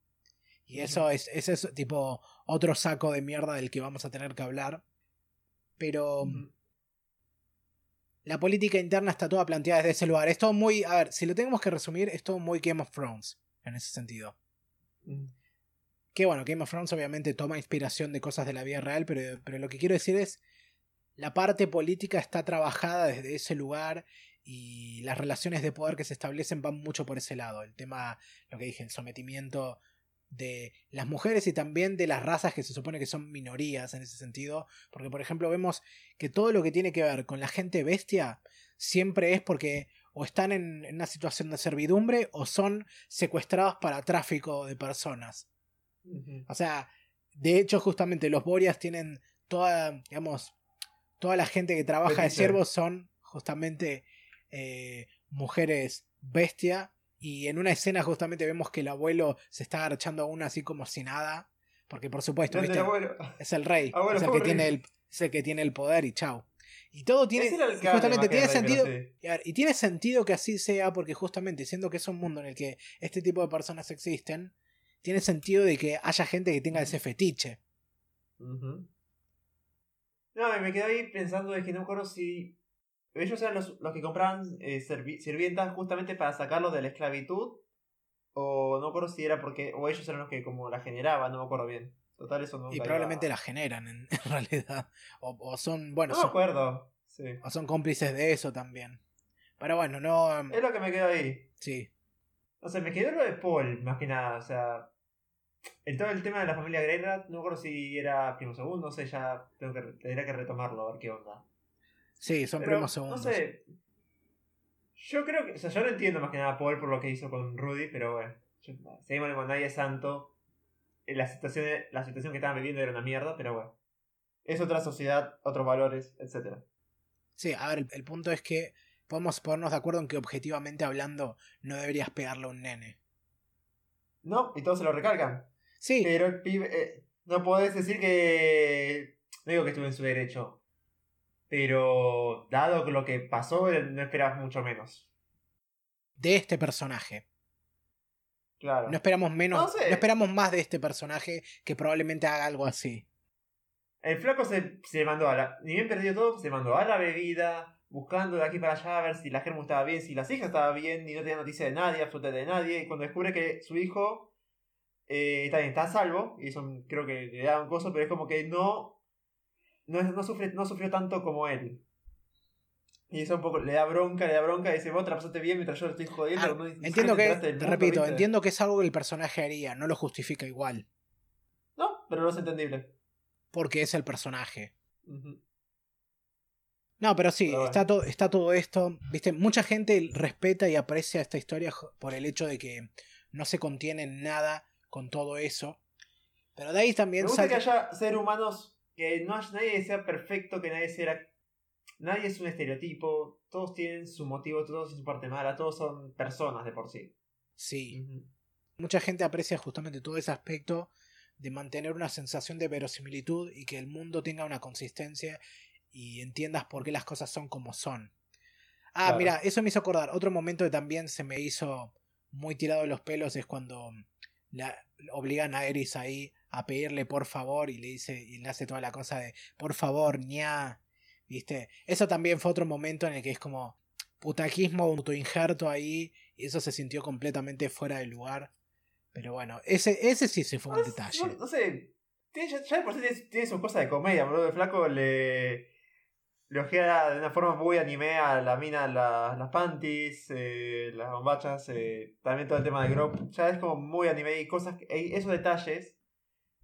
Y eso es, ese es tipo otro saco de mierda del que vamos a tener que hablar. Pero la política interna está toda planteada desde ese lugar. Es todo muy. A ver, si lo tenemos que resumir, es todo muy Game of Thrones en ese sentido. Mm. Que bueno, Game of Thrones obviamente toma inspiración de cosas de la vida real, pero, pero lo que quiero decir es. La parte política está trabajada desde ese lugar y las relaciones de poder que se establecen van mucho por ese lado. El tema, lo que dije, el sometimiento de las mujeres y también de las razas que se supone que son minorías en ese sentido, porque por ejemplo vemos que todo lo que tiene que ver con la gente bestia siempre es porque o están en, una situación de servidumbre o son secuestrados para tráfico de personas. O sea, de hecho, justamente los Borias tienen toda, digamos, toda la gente que trabaja de siervos son justamente eh, mujeres bestia. Y en una escena justamente vemos que el abuelo se está agachando a una así como si nada. Porque por supuesto, es el rey. Abuelo, es, el que tiene el, es el que tiene el poder y chao. Y todo tiene. Justamente tiene rey, sentido. sí. y tiene sentido que así sea, porque justamente siendo que es un mundo en el que este tipo de personas existen, tiene sentido de que haya gente que tenga ese fetiche. No, y me quedé ahí pensando de que no me acuerdo si ellos eran los, los que compraban eh, sirvientas justamente para sacarlos de la esclavitud o no me acuerdo si era porque o ellos eran los que como la generaban, no me acuerdo bien. Total eso nunca Y iba- probablemente la generan en, en realidad. O, o son, bueno, No me acuerdo. Sí. o son cómplices de eso también. Pero bueno, no. Es lo que me quedó ahí. Sí. O sea, me quedó lo de Paul, más que nada. O sea, en todo el tema de la familia Greyrat, no me acuerdo si era primo segundo, no sé, ya tengo que, tendría que retomarlo a ver qué onda. Sí, son Pero, primos segundos. No sé. Yo creo que. O sea, yo no entiendo más que nada a Paul por lo que hizo con Rudy, pero bueno. seguimos con nadie es santo. Eh, La situación, la situación que estaban viviendo era una mierda, pero bueno. Es otra sociedad, otros valores, etcétera. Sí, a ver, el, el punto es que podemos ponernos de acuerdo en que objetivamente hablando no deberías pegarle a un nene. No, y todos se lo recalcan. Sí, Pero el pibe. eh, no podés decir que. No digo que estuve en su derecho. Pero. Dado lo que pasó, no esperabas mucho menos. de este personaje. Claro. No esperamos menos, No esperamos más de este personaje que probablemente haga algo así. El flaco se, se mandó a la. Ni bien perdió todo, se mandó a la bebida, buscando de aquí para allá a ver si la germu estaba bien, si las hijas estaban bien, y no tenía noticia de nadie, absolutamente de nadie. Y cuando descubre que su hijo eh, está bien, está a salvo, y eso creo que le da un coso, pero es como que no. No, no, sufre, no sufrió tanto como él. Y eso un poco le da bronca, le da bronca, y dice, vos te la pasaste bien mientras yo lo estoy jodiendo. Ah, no- entiendo que, te mundo, repito, ¿viste?". entiendo que es algo que el personaje haría, no lo justifica igual, No, pero no es entendible. porque es el personaje. Ujú. No, pero sí, Pero bueno. está, todo, está todo esto. Viste, mucha gente respeta y aprecia esta historia por el hecho de que no se contiene en nada con todo eso. Pero de ahí también Me gusta que haya seres humanos que no haya, nadie sea perfecto, que nadie sea. Nadie es un estereotipo, todos tienen su motivo, todos tienen su parte mala, todos son personas de por sí. Sí, mucha gente aprecia justamente todo ese aspecto de mantener una sensación de verosimilitud y que el mundo tenga una consistencia y entiendas por qué las cosas son como son. Ah, Claro. mira, eso me hizo acordar. Otro momento que también se me hizo muy tirado de los pelos es cuando la, obligan a Eris ahí a pedirle por favor y le dice y le hace toda la cosa de por favor, ña. ¿Viste? Eso también fue otro momento en el que es como putaquismo autoinjerto ahí y eso se sintió completamente fuera de lugar. Pero bueno, ese, ese sí se fue un No, detalle. no- no sé, tiene- ya, ya de por sí tiene, tiene su cosa de comedia, boludo. El flaco le. Le ojea de una forma muy anime a la mina la- las panties, eh, las bombachas, eh, también todo el tema de Grop. Ya es como muy anime y cosas, y esos detalles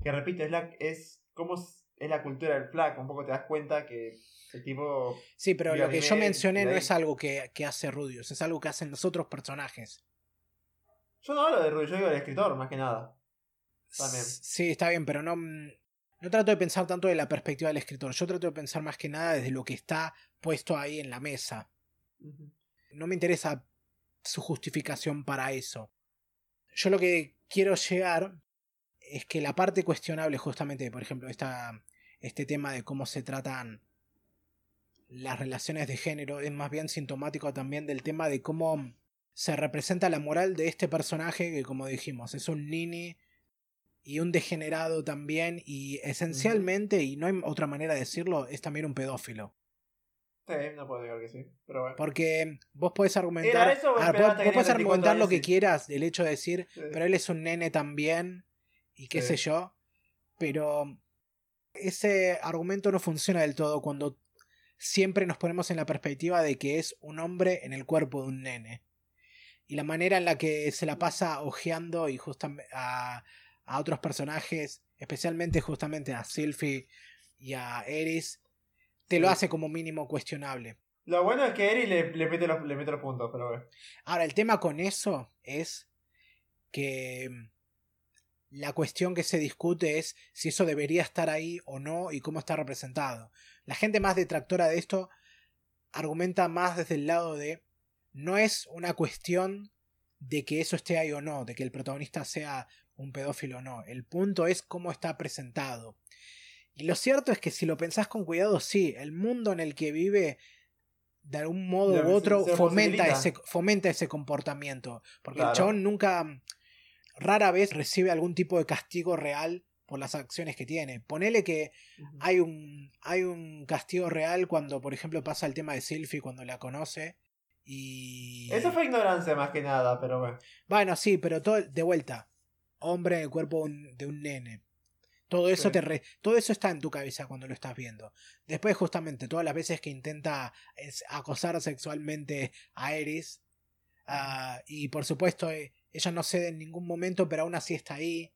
que repito, es, la, es como es la cultura del flaco. Un poco te das cuenta que el tipo. Sí, pero lo que yo mencioné no es algo que, que hace Rudius, es algo que hacen los otros personajes. Yo no hablo de Rudy, yo digo del escritor, más que nada. También. Sí, está bien, pero no, mm, no trato de pensar tanto de la perspectiva del escritor. Yo trato de pensar más que nada desde lo que está puesto ahí en la mesa. No me interesa su justificación para eso. Yo lo que quiero llegar es que la parte cuestionable justamente, por ejemplo, esta, este tema de cómo se tratan las relaciones de género es más bien sintomático también del tema de cómo se representa la moral de este personaje que como dijimos es un nini y un degenerado también y esencialmente, y no hay otra manera de decirlo, es también un pedófilo. Sí, no puedo negar que sí. Pero bueno. Porque vos podés argumentar, Era eso o a ver, esperaba vos, vos podés tenía 24 argumentar lo que quieras del hecho de decir, Sí. pero él es un nene también y qué Sí. sé yo, pero ese argumento no funciona del todo cuando siempre nos ponemos en la perspectiva de que es un hombre en el cuerpo de un nene. Y la manera en la que se la pasa ojeando y justamente a, a otros personajes, especialmente justamente a Sylphie y a Eris, te lo hace como mínimo cuestionable. Lo bueno es que Eri le, le, mete los, le mete los puntos, pero bueno. Ahora, el tema con eso es que mm, la cuestión que se discute es si eso debería estar ahí o no y cómo está representado. La gente más detractora de esto argumenta más desde el lado de no es una cuestión de que eso esté ahí o no, de que el protagonista sea un pedófilo o no. El punto es cómo está presentado. Y lo cierto es que si lo pensás con cuidado, sí, el mundo en el que vive de algún modo u otro fomenta ese, fomenta ese comportamiento. Porque el chabón nunca, rara vez recibe algún tipo de castigo real por las acciones que tiene. Ponele que hay un, hay un castigo real cuando, por ejemplo, pasa el tema de Sylvie cuando la conoce. Y. Eso fue ignorancia más que nada, pero bueno. Bueno, sí, pero todo, de vuelta. Hombre en el cuerpo de un nene. Todo eso, te todo eso está en tu cabeza cuando lo estás viendo. Después, justamente, todas las veces que intenta acosar sexualmente a Eris. Ah, y por supuesto, eh, ella no cede en ningún momento, pero aún así está ahí.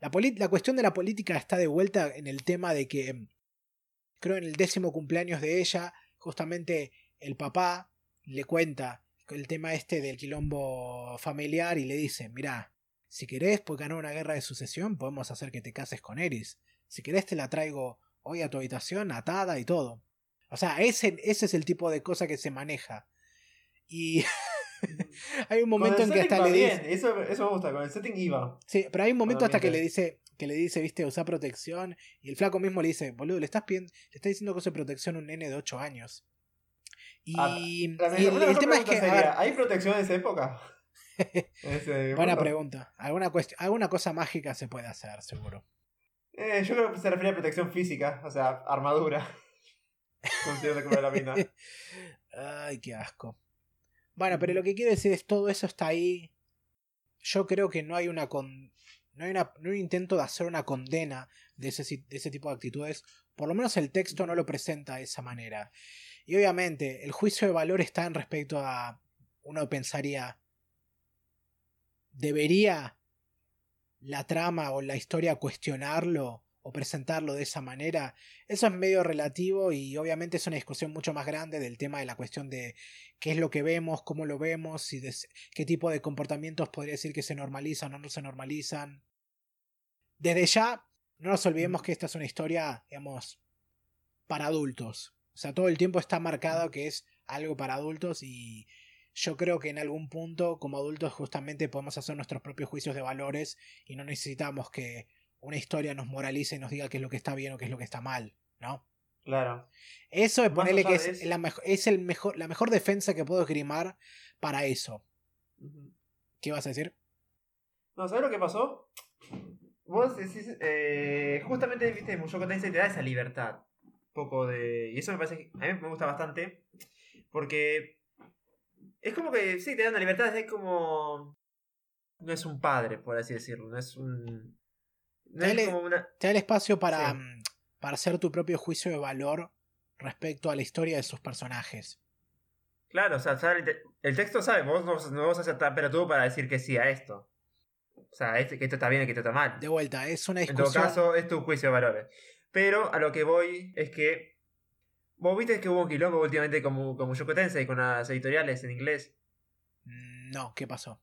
La, la cuestión de la política está de vuelta en el tema de que, creo en el décimo cumpleaños de ella, justamente el papá le cuenta el tema este del quilombo familiar y le dice, mira, si querés, pues ganar una guerra de sucesión, podemos hacer que te cases con Eris. Si querés, te la traigo hoy a tu habitación, atada y todo. O sea, ese, ese es el tipo de cosa que se maneja. Y hay un momento en que hasta le dice. Eso, eso me gusta, con el setting iba. Sí, pero hay un momento hasta que le dice, que le dice, viste, usa protección. Y el flaco mismo le dice, boludo, le estás, le estás diciendo que use protección a un nene de 8 años. Y, ah, el, tema es que. ¿Hay protección en esa época? Buena pregunta. Alguna, alguna cosa mágica se puede hacer, seguro. Eh, yo creo que se refiere a protección física, o sea, armadura. de la mina. Ay, qué asco. Bueno, pero lo que quiero decir es todo eso está ahí. Yo creo que no hay una con... no hay, una... no hay un intento de hacer una condena de ese, de ese tipo de actitudes. Por lo menos el texto no lo presenta de esa manera. Y obviamente, el juicio de valor está en respecto a. Uno pensaría. ¿Debería la trama o la historia cuestionarlo o presentarlo de esa manera? Eso es medio relativo y obviamente es una discusión mucho más grande del tema de la cuestión de qué es lo que vemos, cómo lo vemos, y qué tipo de comportamientos podría decir que se normalizan o no se normalizan. Desde ya, no nos olvidemos que esta es una historia, digamos, para adultos. O sea, todo el tiempo está marcado que es algo para adultos y yo creo que en algún punto como adultos justamente podemos hacer nuestros propios juicios de valores y no necesitamos que una historia nos moralice y nos diga qué es lo que está bien o qué es lo que está mal, ¿no? Claro. Eso es ponerle que es, la, es el mejor, la mejor defensa que puedo esgrimar para eso. ¿Qué vas a decir? No, ¿sabes lo que pasó? Vos decís, eh, justamente, viste, Mushoku Tensei te da esa libertad poco de... Y eso me parece a mí me gusta bastante. Porque es como que, sí, te dan la libertad, es como... No es un padre, por así decirlo. No es un... te, da el espacio para, mm, para hacer tu propio juicio de valor respecto a la historia de sus personajes. Claro, o sea, el, texto sabe, vos no, no vas a ser tan pelotudo para decir que sí a esto. O sea, este, que esto está bien y que esto está mal. De vuelta, es una discusión. En todo caso, es tu juicio de valores. Pero a lo que voy es que. ¿Vos viste que hubo un quilombo últimamente con, con Mushoku Tensei, con las editoriales en inglés? No, ¿qué pasó?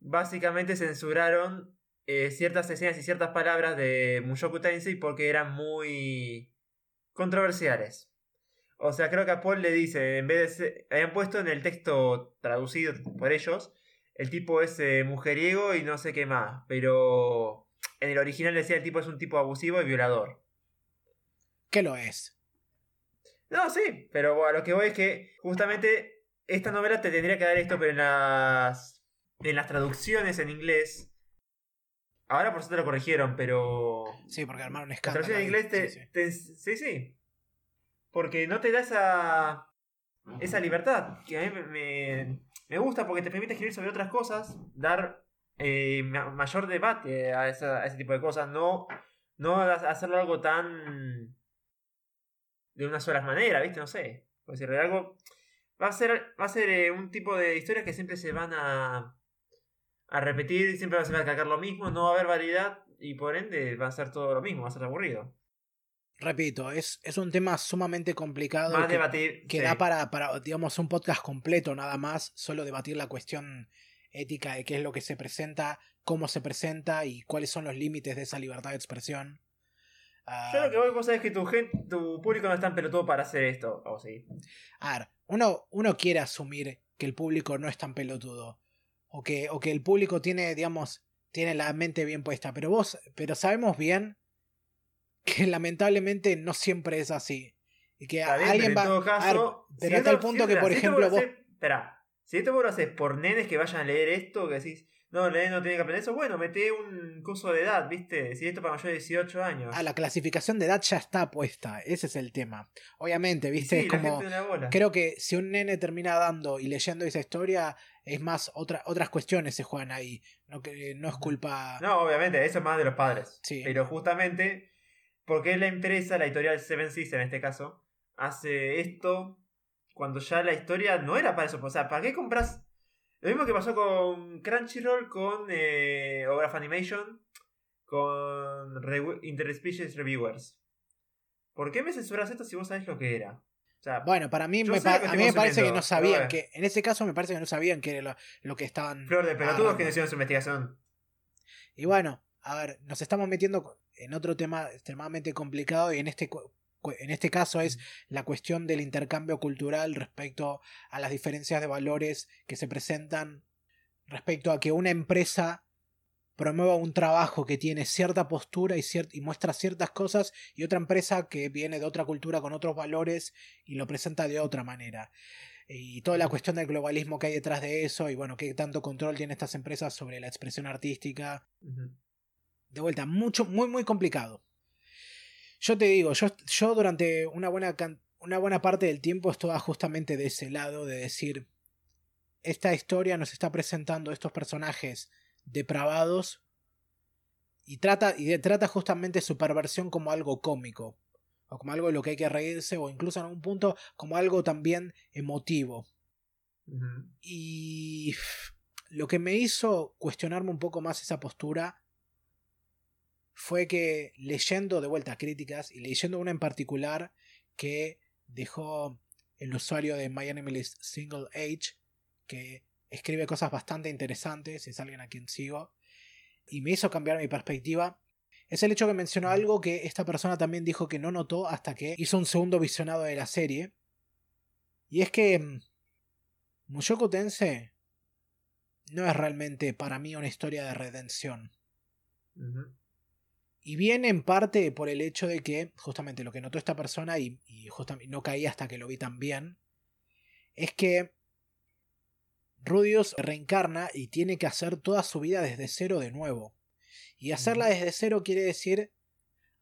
Básicamente censuraron eh, ciertas escenas y ciertas palabras de Mushoku Tensei porque eran muy controversiales. O sea, creo que a Paul le dice, en vez de habían puesto en el texto traducido por ellos, el tipo es eh, mujeriego y no sé qué más, pero en el original decía el tipo es un tipo abusivo y violador que lo es. No, sí, pero a lo que voy es que justamente esta novela te tendría que dar esto, pero en las, en las traducciones en inglés. Ahora por suerte lo corrigieron, pero. Sí, porque armaron escándalo. La traducción en inglés te, sí, sí. Porque no te da esa. esa libertad. Que a mí me, me gusta porque te permite escribir sobre otras cosas, dar eh, mayor debate a, a, ese tipo de cosas. No, no hacerlo algo tan de una sola manera, ¿viste? No sé. Por algo. Va a ser, va a ser eh, un tipo de historias que siempre se van a, a repetir, siempre va a a lo mismo, no va a haber variedad y por ende va a ser todo lo mismo, va a ser aburrido. repito, es, es un tema sumamente complicado. Más que, debatir. que sí. da para, para, digamos, un podcast completo nada más, solo debatir la cuestión ética de qué es lo que se presenta, cómo se presenta y cuáles son los límites de esa libertad de expresión. Ah, Yo lo que voy a es que tu, gen- tu público no es tan pelotudo para hacer esto. O sí. A ver, uno, uno quiere asumir que el público no es tan pelotudo. O que, o que el público tiene, digamos, tiene la mente bien puesta. Pero vos, pero sabemos bien que lamentablemente no siempre es así. Y que Está bien, alguien pero en va. todo ver, caso. pero si a esto- tal punto si- que, por si ejemplo, vos vos. Espera, si esto vos lo haces por nenes que vayan a leer esto, que decís, no, el nene no tiene que aprender eso, bueno, mete un curso de edad, ¿viste? Si esto para mayores de 18 años. Ah, la clasificación de edad ya está puesta. Ese es el tema. Obviamente, viste, sí, es la como. Creo que si un nene termina dando y leyendo esa historia, es más, otra, otras cuestiones se juegan ahí. No, que, no es culpa. No, obviamente, eso es más de los padres. Sí. Pero justamente, porque la empresa, la editorial Seven Seas en este caso, hace esto cuando ya la historia no era para eso. O sea, ¿para qué compras? Lo mismo que pasó con Crunchyroll, con eh, Ograph Animation, con Rewi- Interspecies Reviewers. ¿Por qué me censuras esto si vos sabés lo que era? O sea, Bueno, para mí, me pa- a mí parece que no sabían que. En ese caso, me parece que no sabían que era lo, lo que estaban. flor de pelotudos que no hicieron su investigación. Y bueno, a ver, nos estamos metiendo en otro tema extremadamente complicado y en este, en este caso es la cuestión del intercambio cultural respecto a las diferencias de valores que se presentan respecto a que una empresa promueva un trabajo que tiene cierta postura y, cier- y muestra ciertas cosas y otra empresa que viene de otra cultura con otros valores y lo presenta de otra manera. Y toda la cuestión del globalismo que hay detrás de eso y bueno, qué tanto control tienen estas empresas sobre la expresión artística de vuelta, mucho, muy, muy complicado. Yo te digo, yo, yo durante una buena, una buena parte del tiempo estaba justamente de ese lado, de decir, esta historia nos está presentando estos personajes depravados y trata, y trata justamente su perversión como algo cómico, o como algo de lo que hay que reírse, o incluso en un punto como algo también emotivo. Y lo que me hizo cuestionarme un poco más esa postura fue que leyendo de vuelta críticas y leyendo una en particular que dejó el usuario de My Enemy List Single Age, que escribe cosas bastante interesantes, es alguien a quien sigo, y me hizo cambiar mi perspectiva, es el hecho que mencionó algo que esta persona también dijo que no notó hasta que hizo un segundo visionado de la serie, y es que mm, Mushoku Tensei no es realmente para mí una historia de redención. Ujú. Y viene en parte por el hecho de que, justamente lo que notó esta persona, y, y justamente no caí hasta que lo vi también, es que Rudius reencarna y tiene que hacer toda su vida desde cero de nuevo. Y hacerla desde cero quiere decir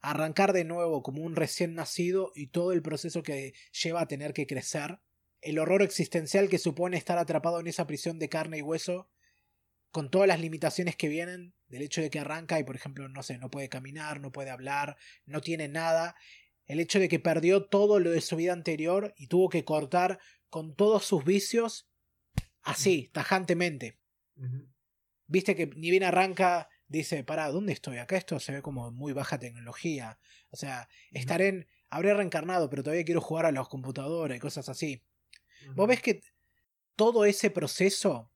arrancar de nuevo como un recién nacido y todo el proceso que lleva a tener que crecer. El horror existencial que supone estar atrapado en esa prisión de carne y hueso, con todas las limitaciones que vienen del hecho de que arranca y, por ejemplo, no sé, no puede caminar, no puede hablar, no tiene nada. El hecho de que perdió todo lo de su vida anterior y tuvo que cortar con todos sus vicios así, tajantemente. Viste que ni bien arranca, dice, pará, ¿dónde estoy? Acá esto se ve como muy baja tecnología. O sea, estaré en... Habré reencarnado, pero todavía quiero jugar a las computadoras y cosas así. Vos ves que todo ese proceso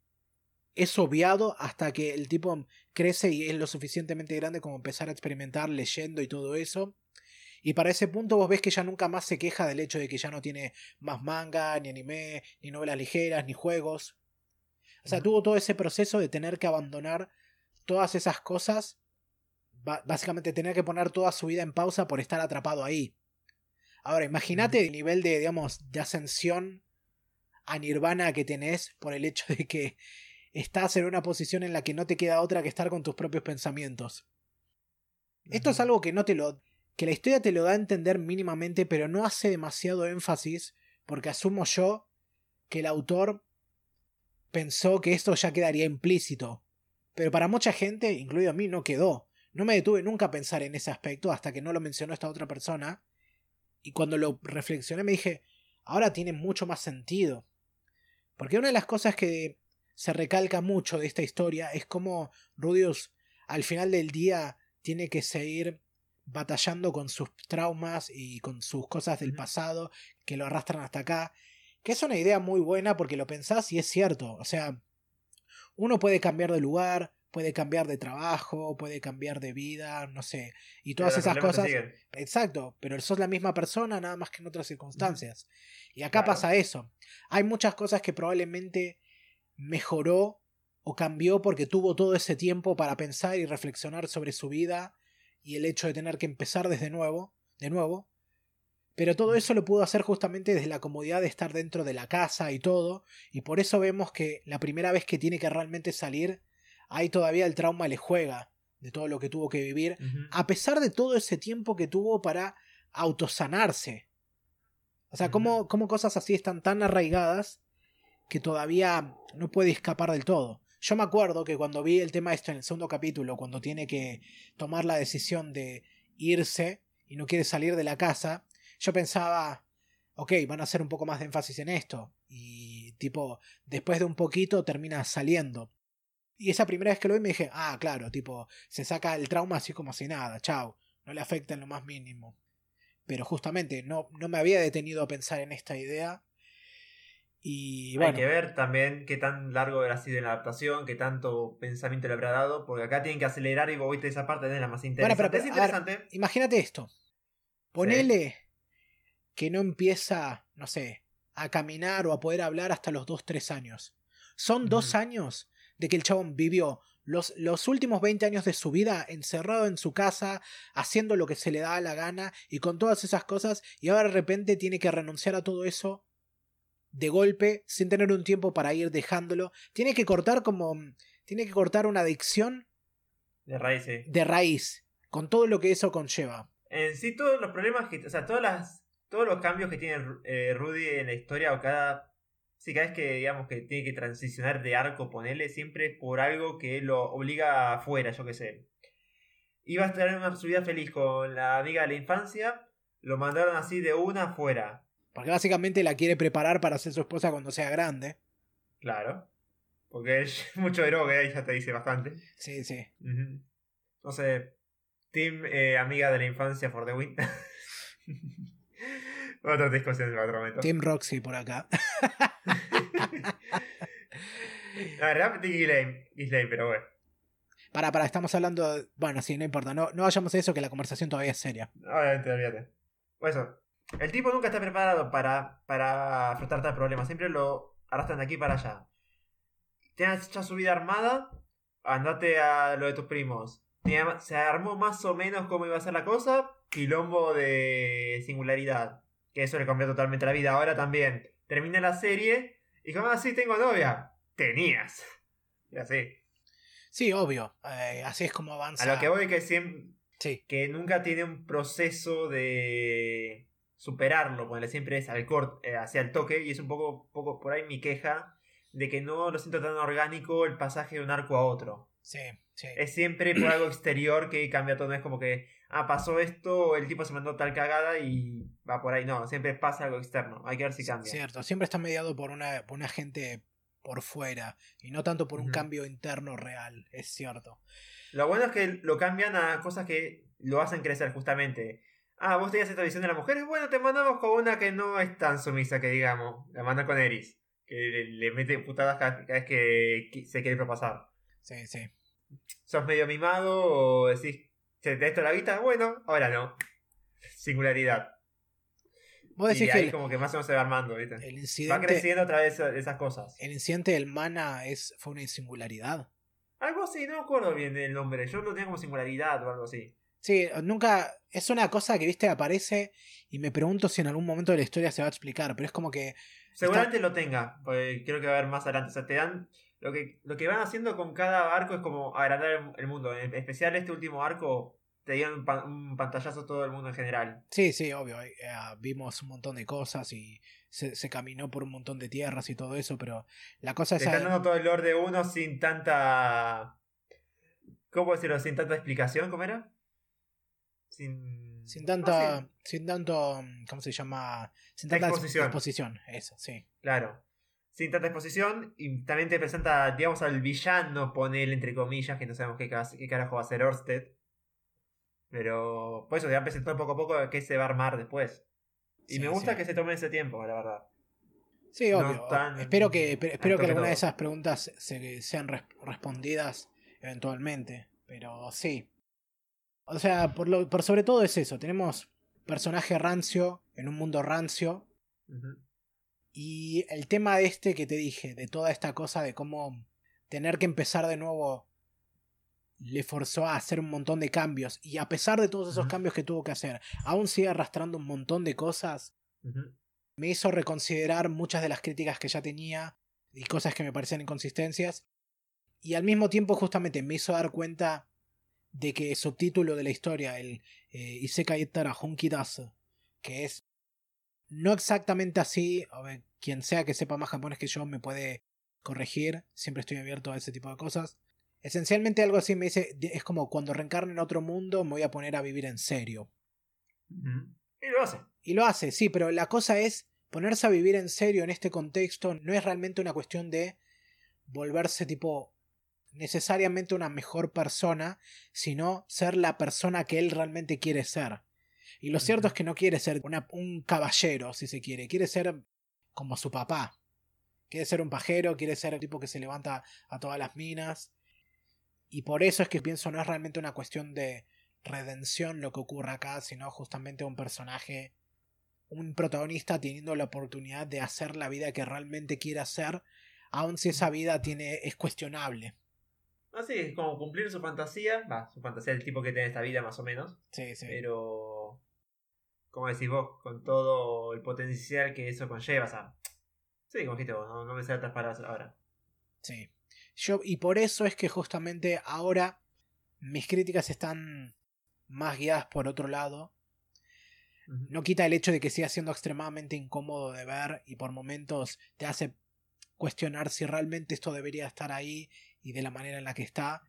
es obviado hasta que el tipo crece y es lo suficientemente grande como empezar a experimentar leyendo y todo eso. Y para ese punto vos ves que ya nunca más se queja del hecho de que ya no tiene más manga, ni anime, ni novelas ligeras, ni juegos. O sea, tuvo todo ese proceso de tener que abandonar todas esas cosas. básicamente tener que poner toda su vida en pausa por estar atrapado ahí. Ahora, imagínate el nivel de, digamos, de ascensión a nirvana que tenés por el hecho de que estás en una posición en la que no te queda otra que estar con tus propios pensamientos. Esto es algo que no te lo. que la historia te lo da a entender mínimamente, pero no hace demasiado énfasis, porque asumo yo que el autor pensó que esto ya quedaría implícito. Pero para mucha gente, incluido a mí, no quedó. No me detuve nunca a pensar en ese aspecto hasta que no lo mencionó esta otra persona. Y cuando lo reflexioné me dije, ahora tiene mucho más sentido. Porque una de las cosas que se recalca mucho de esta historia es cómo Rudius al final del día tiene que seguir batallando con sus traumas y con sus cosas del pasado que lo arrastran hasta acá. Que es una idea muy buena porque lo pensás y es cierto. O sea, uno puede cambiar de lugar, puede cambiar de trabajo, puede cambiar de vida, no sé. Y todas Pero esas cosas. Exacto, pero sos la misma persona, nada más que en otras circunstancias. Y acá Claro. pasa eso. Hay muchas cosas que probablemente mejoró o cambió porque tuvo todo ese tiempo para pensar y reflexionar sobre su vida y el hecho de tener que empezar desde nuevo, de nuevo. Pero todo eso lo pudo hacer justamente desde la comodidad de estar dentro de la casa y todo, y por eso vemos que la primera vez que tiene que realmente salir, ahí todavía el trauma le juega de todo lo que tuvo que vivir, a pesar de todo ese tiempo que tuvo para autosanarse. O sea, Ujú. cómo, cómo cosas así están tan arraigadas que todavía no puede escapar del todo. Yo me acuerdo que cuando vi el tema esto en el segundo capítulo, cuando tiene que tomar la decisión de irse y no quiere salir de la casa, yo pensaba, ok, van a hacer un poco más de énfasis en esto. Y tipo, después de un poquito termina saliendo. Y esa primera vez que lo vi me dije, ah, claro, tipo, se saca el trauma así como si nada, chao, no le afecta en lo más mínimo. Pero justamente no, no me había detenido a pensar en esta idea. Y bueno, Hay que ver también qué tan largo habrá sido la adaptación, qué tanto pensamiento le habrá dado, porque acá tienen que acelerar y vos viste esa parte es la más Bueno, interesante. pero- pero, es ver, imagínate esto. Ponele que no empieza, no sé, a caminar o a poder hablar hasta los 2-3 años. Son dos años de que el chabón vivió los, los últimos 20 años de su vida encerrado en su casa, haciendo lo que se le da la gana y con todas esas cosas, y ahora de repente tiene que renunciar a todo eso de golpe, sin tener un tiempo para ir dejándolo. Tiene que cortar como. Tiene que cortar una adicción De raíz, sí. de raíz, con todo lo que eso conlleva. En sí, todos los problemas que. O sea, todas las, todos los cambios que tiene eh, Rudy en la historia, o cada. Sí, cada vez que digamos que tiene que transicionar de arco, ponerle siempre por algo que lo obliga afuera, yo qué sé. Iba a estar en una su vida feliz con la amiga de la infancia, lo mandaron así de una afuera. Porque básicamente la quiere preparar para ser su esposa cuando sea grande. Claro. Porque es mucho droga, ahí ya te dice bastante. Sí, sí. Ujú. No sé. Team eh, amiga de la infancia for the win. Otra discusión en otro momento. Team Roxy por acá. La verdad, Ghislaine, pero bueno. Para, para, estamos hablando. de- Bueno, sí, no importa. No, no vayamos a eso, que la conversación todavía es seria. Obviamente, olvídate. Por eso, el tipo nunca está preparado para, para afrontar tal problema. Siempre lo arrastran de aquí para allá. Tienes ya su vida armada, andate a lo de tus primos. Tenía- Se armó más o menos cómo iba a ser la cosa. Quilombo de singularidad. Que eso le cambió totalmente la vida. Ahora también. Termina la serie y como así tengo novia. Tenías. Y así. Sí, obvio. eh, así es como avanza. A lo que voy que siempre, Sí, que nunca tiene un proceso de superarlo, porque siempre es al corte, hacia el toque, y es un poco, poco por ahí mi queja de que no lo siento tan orgánico el pasaje de un arco a otro. sí, sí. Es siempre por algo exterior que cambia todo, no es como que, ah, pasó esto, el tipo se mandó tal cagada y va por ahí, no, siempre pasa algo externo, hay que ver si cambia. Cierto, siempre está mediado por una, por una gente por fuera y no tanto por un cambio interno real, es cierto. Lo bueno es que lo cambian a cosas que lo hacen crecer justamente. Ah, vos tenías esta visión de la mujer, bueno, te mandamos con una que no es tan sumisa que digamos. La mandan con Eris, que le, mete putadas cada, vez que, se quiere propasar. Sí, sí. ¿Sos medio mimado o decís, ¿se te da esto la vista? Bueno, ahora no. Singularidad. Vos Y decís ahí que el, como que más o menos se va armando, ¿viste? el Va creciendo otra vez esas cosas. el incidente del mana es, fue una singularidad. Algo así, no me acuerdo bien del nombre. Yo lo tenía como singularidad o algo así. Sí, nunca. Es una cosa que, viste, aparece y me pregunto si en algún momento de la historia se va a explicar, pero es como que. Seguramente lo tenga, porque creo que va a haber más adelante. O sea, te dan. Lo que, lo que van haciendo con cada arco es como agrandar el, mundo. En especial este último arco, te dieron un, pa- un pantallazo a todo el mundo en general. Sí, sí, obvio. eh, vimos un montón de cosas y se, se caminó por un montón de tierras y todo eso, pero la cosa Te es. están dando todo el lore de uno sin tanta. ¿Cómo decirlo? Sin tanta explicación, ¿cómo era? Sin. Sin no tanta. sé, Sin tanto. ¿Cómo se llama? Sin tanta ex- Exposición. exposición. Eso, sí. claro. Sin tanta exposición. Y también te presenta, digamos, al villano, ponele entre comillas, que no sabemos qué, carajo va a ser Orsted. Pero por eso ya presentó poco a poco qué se va a armar después. Y Sí, me gusta sí. que se tome ese tiempo, la verdad. Sí, no obvio. tan espero que, espero que alguna de esas preguntas se, sean res- respondidas eventualmente. Pero sí. O sea, por, lo, por sobre todo es eso. Tenemos personaje rancio en un mundo rancio. Y el tema este que te dije, de toda esta cosa de cómo tener que empezar de nuevo, le forzó a hacer un montón de cambios. Y a pesar de todos esos cambios que tuvo que hacer, aún sigue arrastrando un montón de cosas. Me hizo reconsiderar muchas de las críticas que ya tenía y cosas que me parecían inconsistencias. Y al mismo tiempo, justamente, me hizo dar cuenta de que el subtítulo de la historia, el eh, Isekai Tara Honki Dasu, que es no exactamente así, a ver, quien sea que sepa más japonés que yo me puede corregir, siempre estoy abierto a ese tipo de cosas. Esencialmente algo así me dice, es como cuando reencarne en otro mundo me voy a poner a vivir en serio. Y lo hace. Y lo hace, sí, pero la cosa es ponerse a vivir en serio en este contexto no es realmente una cuestión de volverse tipo necesariamente una mejor persona, sino ser la persona que él realmente quiere ser. Y lo cierto es que no quiere ser una- un caballero, si se quiere, quiere ser como su papá. Quiere ser un pajero, quiere ser el tipo que se levanta a todas las minas. Y por eso es que pienso no es realmente una cuestión de redención lo que ocurre acá, sino justamente un personaje, un protagonista teniendo la oportunidad de hacer la vida que realmente quiere hacer, aun si esa vida tiene, es cuestionable. Así es como cumplir su fantasía. Va, su fantasía del tipo que tiene esta vida, más o menos. Sí, sí. Pero. Como decís vos, con todo el potencial que eso conlleva. O sea, sí, como dijiste vos, no, no me salen otras palabras ahora. Sí. Yo, y por eso es que justamente ahora mis críticas están más guiadas por otro lado. No quita el hecho de que siga siendo extremadamente incómodo de ver y por momentos te hace cuestionar si realmente esto debería estar ahí y de la manera en la que está.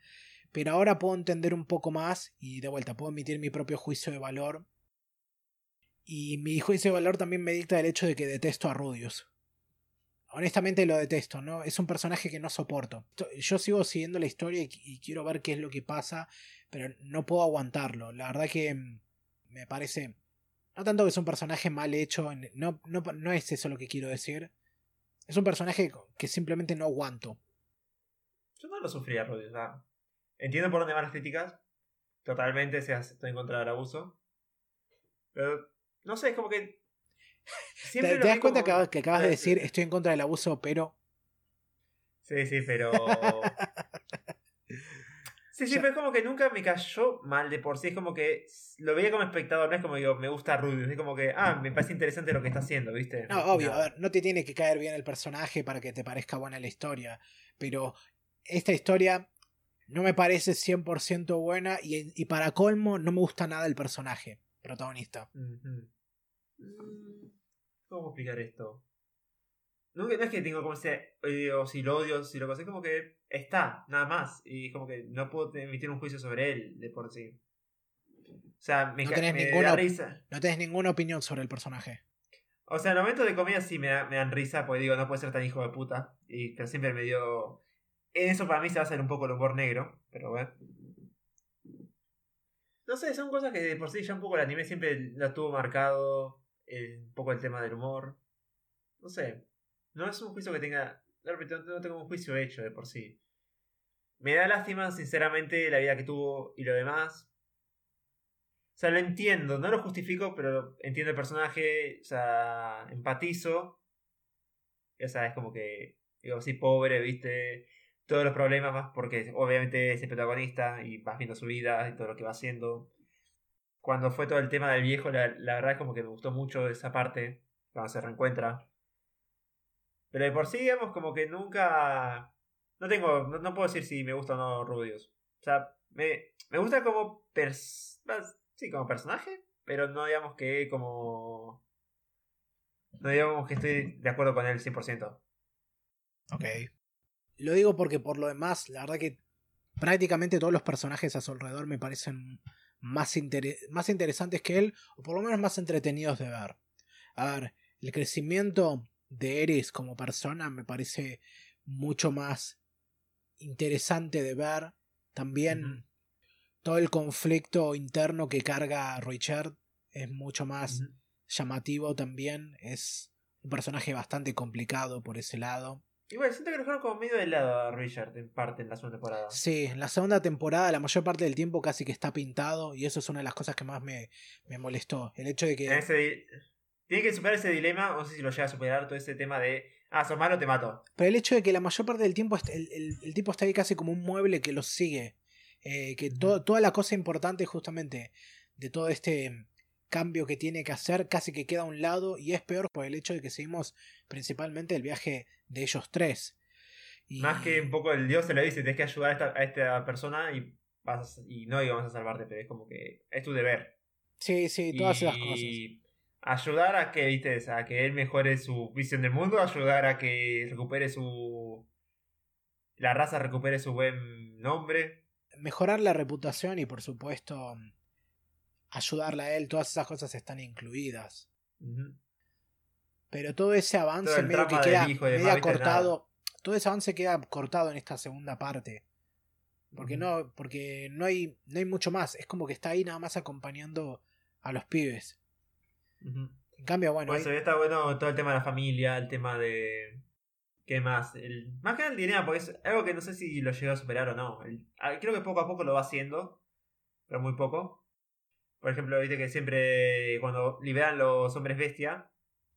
Pero ahora puedo entender un poco más y de vuelta puedo emitir mi propio juicio de valor. Y mi juicio de valor también me dicta el hecho de que detesto a Rudius. Honestamente lo detesto, ¿no? Es un personaje que no soporto. Yo sigo siguiendo la historia y, quiero ver qué es lo que pasa, pero no puedo aguantarlo. La verdad que mm, me parece... No tanto que es un personaje mal hecho, no, no, no es eso lo que quiero decir. Es un personaje que simplemente no aguanto. Yo no lo sufría, Rudy. O sea, entiendo por dónde van las críticas. Totalmente se estoy en contra del abuso. Pero, no sé, es como que. ¿Te, siempre te das cuenta como- que, acabas- de Eh, decir estoy en contra del abuso, pero... Sí, sí, pero. Sí, sí, pero es como que nunca me cayó mal de por sí. Es como que lo veía como espectador, no es como digo, me gusta Rubius. Es como que, ah, me parece interesante lo que está haciendo, ¿viste? No, obvio, a ver, no te tiene que caer bien el personaje para que te parezca buena la historia, pero esta historia no me parece 100% buena y, y para colmo no me gusta nada el personaje protagonista. Mm, ¿Cómo explicar esto? No, no es que tengo como ese odio, si lo odio, si lo cosa, es como que está, nada más. Y como que no puedo emitir un juicio sobre él de por sí. O sea, me, No tenés me ninguna da risa. No tenés ninguna opinión sobre el personaje. O sea, en el momento de comedia sí me, da- me dan risa, porque digo, no puede ser tan hijo de puta. Y, pero siempre me dio. Eso para mí se va a hacer un poco el humor negro, pero bueno. No sé, son cosas que de por sí ya un poco el anime siempre lo tuvo marcado. eh, un poco el tema del humor. No sé. No es un juicio que tenga. No, tengo un juicio hecho de por sí. Me da lástima, sinceramente, la vida que tuvo y lo demás. O sea, lo entiendo, no lo justifico, pero entiendo el personaje, o sea, empatizo. O sea, es como que, digo, así pobre, viste, todos los problemas más porque obviamente es el protagonista y vas viendo su vida y todo lo que va haciendo. Cuando fue todo el tema del viejo, la, la verdad es como que me gustó mucho esa parte, cuando se reencuentra. Pero de por sí, digamos, como que nunca... No tengo, no, puedo decir si me gusta o no Rubius. O sea, me, me gusta como pers sí, como personaje, pero no digamos que como... No digamos que estoy de acuerdo con él 100%. Ok. Lo digo porque por lo demás, la verdad que prácticamente todos los personajes a su alrededor me parecen más, más interesantes que él, o por lo menos más entretenidos de ver. A ver, el crecimiento de Eris como persona me parece mucho más interesante de ver. También todo el conflicto interno que carga Richard es mucho más llamativo también. Es un personaje bastante complicado por ese lado. Igual, siento que lo dejaron como medio de lado a Richard en parte en la segunda temporada. Sí, en la segunda temporada la mayor parte del tiempo casi que está pintado y eso es una de las cosas que más me, me molestó. El hecho de que... ese Tiene que superar ese dilema, no sé si lo llega a superar, todo ese tema de, ah, sos malo, te mato. Pero el hecho de que la mayor parte del tiempo el, el- el tipo está ahí casi como un mueble que lo sigue. Eh, que to- toda la cosa importante justamente de todo este cambio que tiene que hacer casi que queda a un lado y es peor por el hecho de que seguimos principalmente el viaje de ellos tres. Y- Más que un poco el dios se lo dice, tienes que ayudar a esta, a esta persona y, vas a- y no digamos a salvarte, pero es como que es tu deber. Sí, sí, todas esas cosas. y ayudar a que, viste, a que él mejore su visión del mundo, ayudar a que recupere su... La raza recupere su buen nombre. Mejorar la reputación y por supuesto ayudarla a él, todas esas cosas están incluidas. Pero todo ese avance Todo medio que queda medio cortado. Todo ese avance queda cortado en esta segunda parte. Porque no, porque no hay, no hay mucho más. Es como que está ahí nada más acompañando a los pibes. En cambio, bueno, Por eso está bueno todo el tema de la familia, el tema de. ¿Qué más? El... Más que el dinero, porque es algo que no sé si lo llegó a superar o no. El- ah, Creo que poco a poco lo va haciendo, pero muy poco. Por ejemplo, viste que siempre cuando liberan los hombres bestia,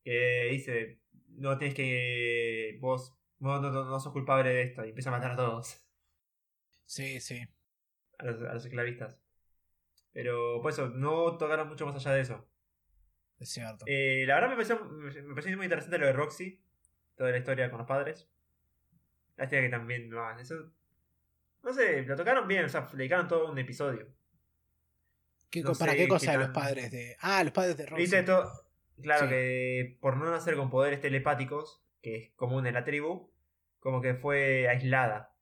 que dice, no tienes que. Vos no, no, no, no sos culpable de esto, y empieza a matar a todos, sí, sí. a los, a los esclavistas. Pero por eso, no tocaron mucho más allá de eso. Es cierto. Eh, la verdad me pareció, me pareció muy interesante lo de Roxy. Toda la historia con los padres. Lástima que también no eso. No sé, lo tocaron bien, o sea, le dedicaron todo un episodio. ¿Qué no ¿Para sé qué qué cosa de los tan- padres de.? Ah, los padres de Roxy. Viste todo. Claro Sí. que por no nacer con poderes telepáticos, que es común en la tribu, como que fue aislada.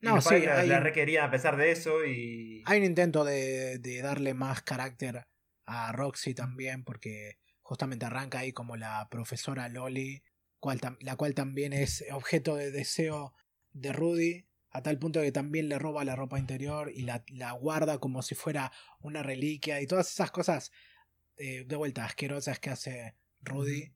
No, los sí, padres la, hay- la requerían a pesar de eso y. Hay un intento de, de darle más carácter a Roxy también, porque justamente arranca ahí como la profesora Loli, cual la cual también es objeto de deseo de Rudy, a tal punto que también le roba la ropa interior y la, la guarda como si fuera una reliquia y todas esas cosas eh, de vuelta asquerosas que hace Rudy.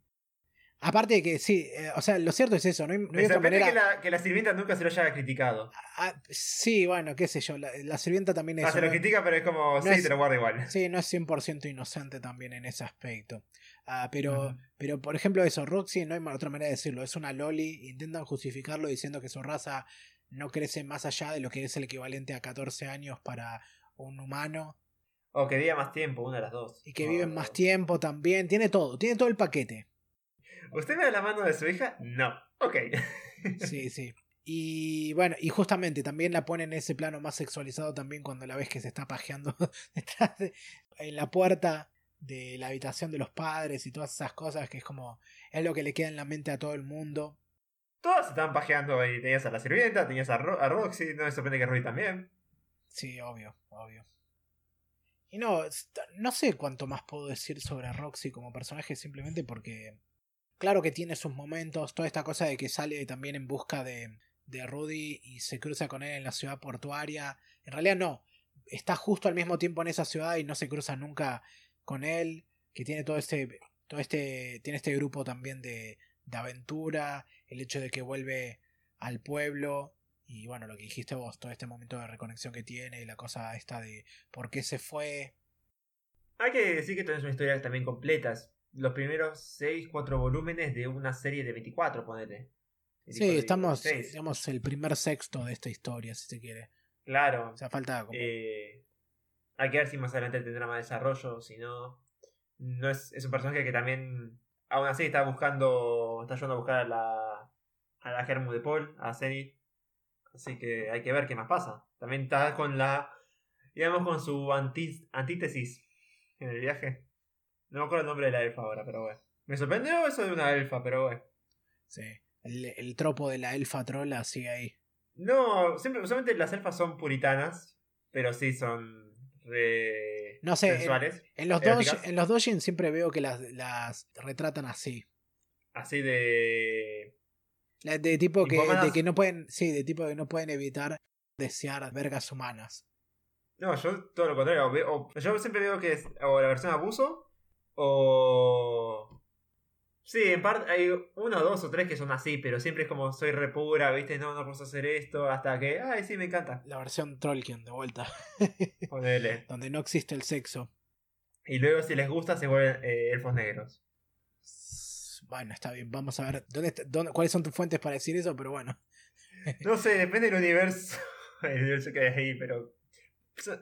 Aparte de que sí, eh, o sea, lo cierto es eso, no hay, no hay Me otra sorprende manera. que, la, que la sirvienta nunca se lo haya criticado. Ah, sí, bueno, qué sé yo, la, la sirvienta también es... Ah, se lo ¿no? critica, pero es como, no sí, es- te lo guarda igual. Sí, no es 100% inocente también en ese aspecto. Ah, pero, pero, por ejemplo, eso, Roxy, no hay otra manera de decirlo, es una loli, intentan justificarlo diciendo que su raza no crece más allá de lo que es el equivalente a 14 años para un humano O que viva más tiempo, una de las dos. y que viven más tiempo también, tiene todo, tiene todo el paquete. ¿Usted me da la mano de su hija? No. Ok. Sí, sí. Y bueno, y justamente también la ponen en ese plano más sexualizado también cuando la ves que se está pajeando detrás de, en la puerta de la habitación de los padres y todas esas cosas que es como es lo que le queda en la mente a todo el mundo. Todos se estaban pajeando y tenías a la sirvienta, tenías a, Ro- Roxy, no me sorprende que Rudy también. Sí, obvio, obvio. Y no, no sé cuánto más puedo decir sobre Roxy como personaje simplemente porque claro que tiene sus momentos, toda esta cosa de que sale también en busca de, de Rudy y se cruza con él en la ciudad portuaria. En realidad no, está justo al mismo tiempo en esa ciudad y no se cruza nunca con él, que tiene todo este, todo este, tiene este grupo también de, de aventura, el hecho de que vuelve al pueblo y bueno, lo que dijiste vos, todo este momento de reconexión que tiene y la cosa esta de por qué se fue. Hay que decir que tenés una historia también completa. es Los primeros 6, 4 volúmenes de una serie de 24, ponele. Sí, estamos, 26. digamos, el primer sexto de esta historia, si se quiere. Claro. O sea, falta como... Eh, hay que ver si más adelante tendrá más desarrollo, si no. No es, es un personaje que también. Aún así está buscando. Está yendo a buscar a la. A la Germu de Paul, a Zenith. Así que hay que ver qué más pasa. También está con la. digamos con su anti- antítesis en el viaje. No me acuerdo el nombre de la elfa ahora, pero bueno. Me sorprendió eso de una elfa, pero bueno. Sí, el, el tropo de la elfa trola sigue ahí. No, siempre, usualmente las elfas son puritanas, pero sí son re No sé, en- sensuales. En los, Eróticas. doj- en los dojin siempre veo que las, las retratan así. Así de. La- De tipo que, de que no pueden, sí, de tipo que no pueden evitar desear vergas humanas. No, yo todo lo contrario. o- yo siempre veo que es o la versión abuso o. Sí, en parte hay uno, dos o tres que son así, pero siempre es como soy re pura, ¿viste? No, no puedo hacer esto hasta que. Ay, sí, me encanta. La versión Trollkin de vuelta, Ponele. donde no existe el sexo. Y luego, si les gusta, se vuelven eh, elfos negros. Bueno, está bien, vamos a ver dónde, está- dónde- cuáles son tus fuentes para decir eso, pero bueno. No sé, depende del universo. El universo que hay ahí, pero.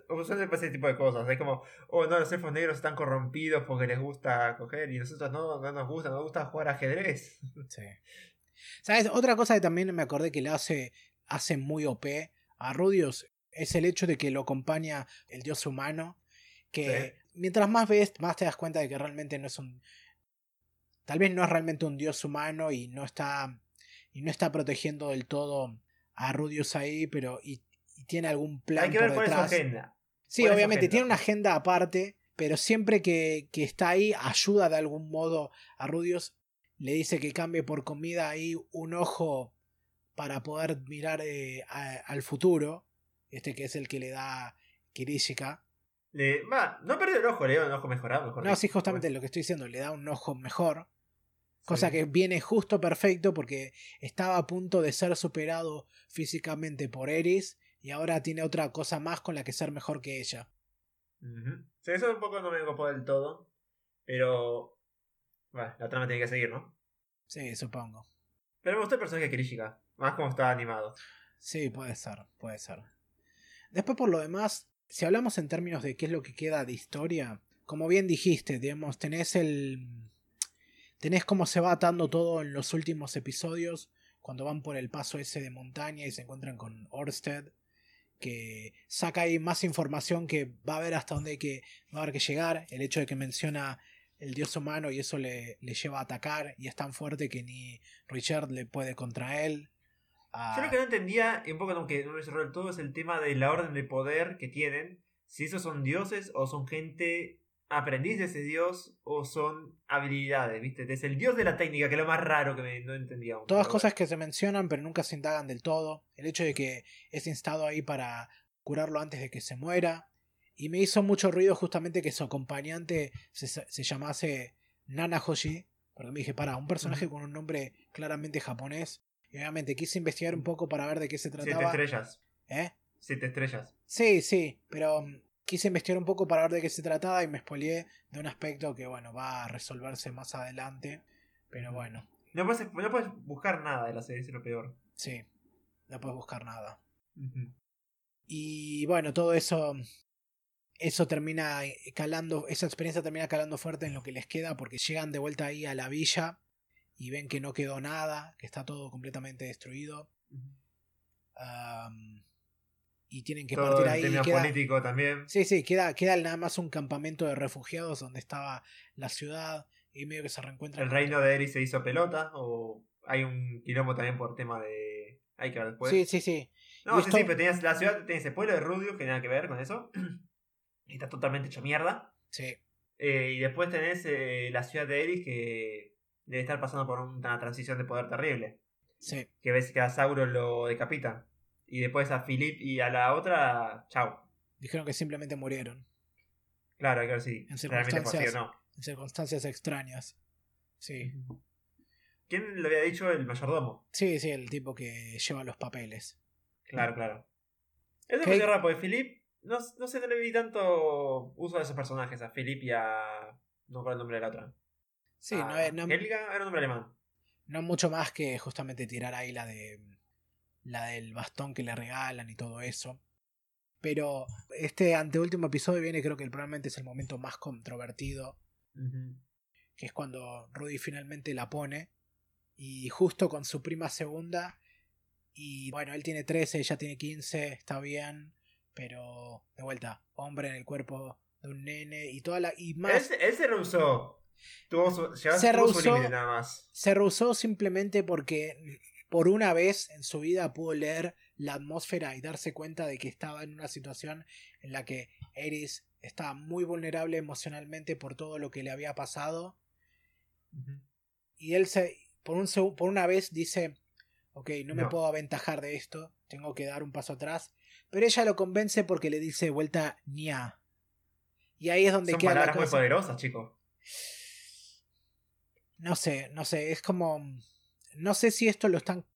Usualmente pasa ese tipo de cosas. Es como, oh no, los elfos negros están corrompidos porque les gusta coger y nosotros no, no nos gusta, nos gusta jugar ajedrez. Sí. ¿Sabes? Otra cosa que también me acordé que le hace, hace muy OP a Rudius es el hecho de que lo acompaña el dios humano. Que mientras más ves, más te das cuenta de que realmente no es un. Tal vez no es realmente un dios humano y no está. Y no está protegiendo del todo a Rudius ahí, pero. Y, y tiene algún plan Hay que por ver cuál es su detrás. agenda. Sí, ¿Cuál es su obviamente, agenda? tiene una agenda aparte, pero siempre que, que está ahí, ayuda de algún modo a Rudius. Le dice que cambie por comida ahí un ojo para poder mirar eh, a- al futuro. Este que es el que le da Kirishika. Le, va, no perdió el ojo, le dio un ojo mejorado. mejor No, sí, justamente lo que estoy diciendo, le da un ojo mejor. Cosa Sí. que viene justo perfecto porque estaba a punto de ser superado físicamente por Eris y ahora tiene otra cosa más con la que ser mejor que ella. Sí, eso un poco no me copó del todo. Pero. Bueno, la trama tiene que seguir, ¿no? Sí, supongo. Pero me gustó el personaje de Kirishika. Más como estaba animado. Sí, puede ser, puede ser. Después, por lo demás, si hablamos en términos de qué es lo que queda de historia, como bien dijiste, digamos, tenés el. Tenés cómo se va atando todo en los últimos episodios, cuando van por el paso ese de montaña y se encuentran con Orsted, que saca ahí más información que va a ver hasta dónde hay que, va a haber que llegar. El hecho de que menciona el dios humano y eso le, le lleva a atacar y es tan fuerte que ni Richard le puede contra él. Ah, Yo lo que no entendía, y un poco no, que no me cerró del todo, es el tema de la orden de poder que tienen. Si esos son dioses o son gente aprendiz de ese dios o son habilidades, ¿viste? Es el dios de la técnica, que es lo más raro que me- no entendía. aún, Todas cosas que se mencionan pero nunca se indagan del todo. El hecho de que es instado ahí para curarlo antes de que se muera. Y me hizo mucho ruido justamente que su acompañante se, se llamase Nana Hoshi. Porque me dije, para, un personaje con un nombre claramente japonés. Y obviamente quise investigar un poco para ver de qué se bueno. Siete trataba. estrellas. ¿Eh? Siete estrellas. Sí, sí, pero mm, quise investigar un poco para ver de qué se trataba y me spoileé de un aspecto que, bueno, va a resolverse más adelante. Pero bueno, No puedes, no puedes buscar nada de la serie, es lo peor. sí, no puedes buscar nada. Y bueno, todo eso. Eso termina calando. Esa experiencia termina calando fuerte en lo que les queda. Porque llegan de vuelta ahí a la villa. Y ven que no quedó nada. Que está todo completamente destruido. Y tienen que Todo partir el ahí. tema queda- político también. Sí, sí, queda, queda nada más un campamento de refugiados donde estaba la ciudad. Y medio que se reencuentran. El reino de Eri se hizo pelota o hay un quilombo también por tema de... Hay que ver después. Sí, sí, sí. No, Y sí, esto- sí, pero tenías la ciudad, tenías el pueblo de Rudio, que nada que ver con eso. y está totalmente hecho mierda. Sí, Eh, y después tenés eh, la ciudad de Eris, que debe estar pasando por una transición de poder terrible. sí. Que ves que a Sauro lo decapitan. Y después a Philip y a la otra, chau. Dijeron que simplemente murieron. Claro, hay que ver si En realmente fue no. En circunstancias extrañas. Sí. ¿Quién lo había dicho? El mayordomo. Sí, sí, el tipo que lleva los papeles. Claro, claro. Eso ¿Qué? dio raro, porque Philip, no, no sé, no le vi tanto uso de esos personajes, a Philip y a... No recuerdo el nombre de la otra. Sí, A no, es- no, Helga era un nombre alemán. no mucho más que justamente tirar ahí la de la del bastón que le regalan y todo eso. Pero este anteúltimo episodio viene, creo que probablemente es el momento más controvertido, que es cuando Rudy finalmente la pone y justo con su prima segunda y bueno, él tiene 13, ella tiene 15, está bien, pero de vuelta, hombre en el cuerpo de un nene y toda la y más él se rehusó. Tuvo su, Se rehusó. nada más. se rehusó simplemente porque por una vez en su vida pudo leer la atmósfera y darse cuenta de que estaba en una situación en la que Eris estaba muy vulnerable emocionalmente por todo lo que le había pasado y él se por un por una vez dice ok no me puedo aventajar de esto tengo que dar un paso atrás pero ella lo convence porque le dice de vuelta ña. Y ahí es donde Son queda la palabras muy poderosas, chicos. No sé, no sé, es como. No sé si esto lo están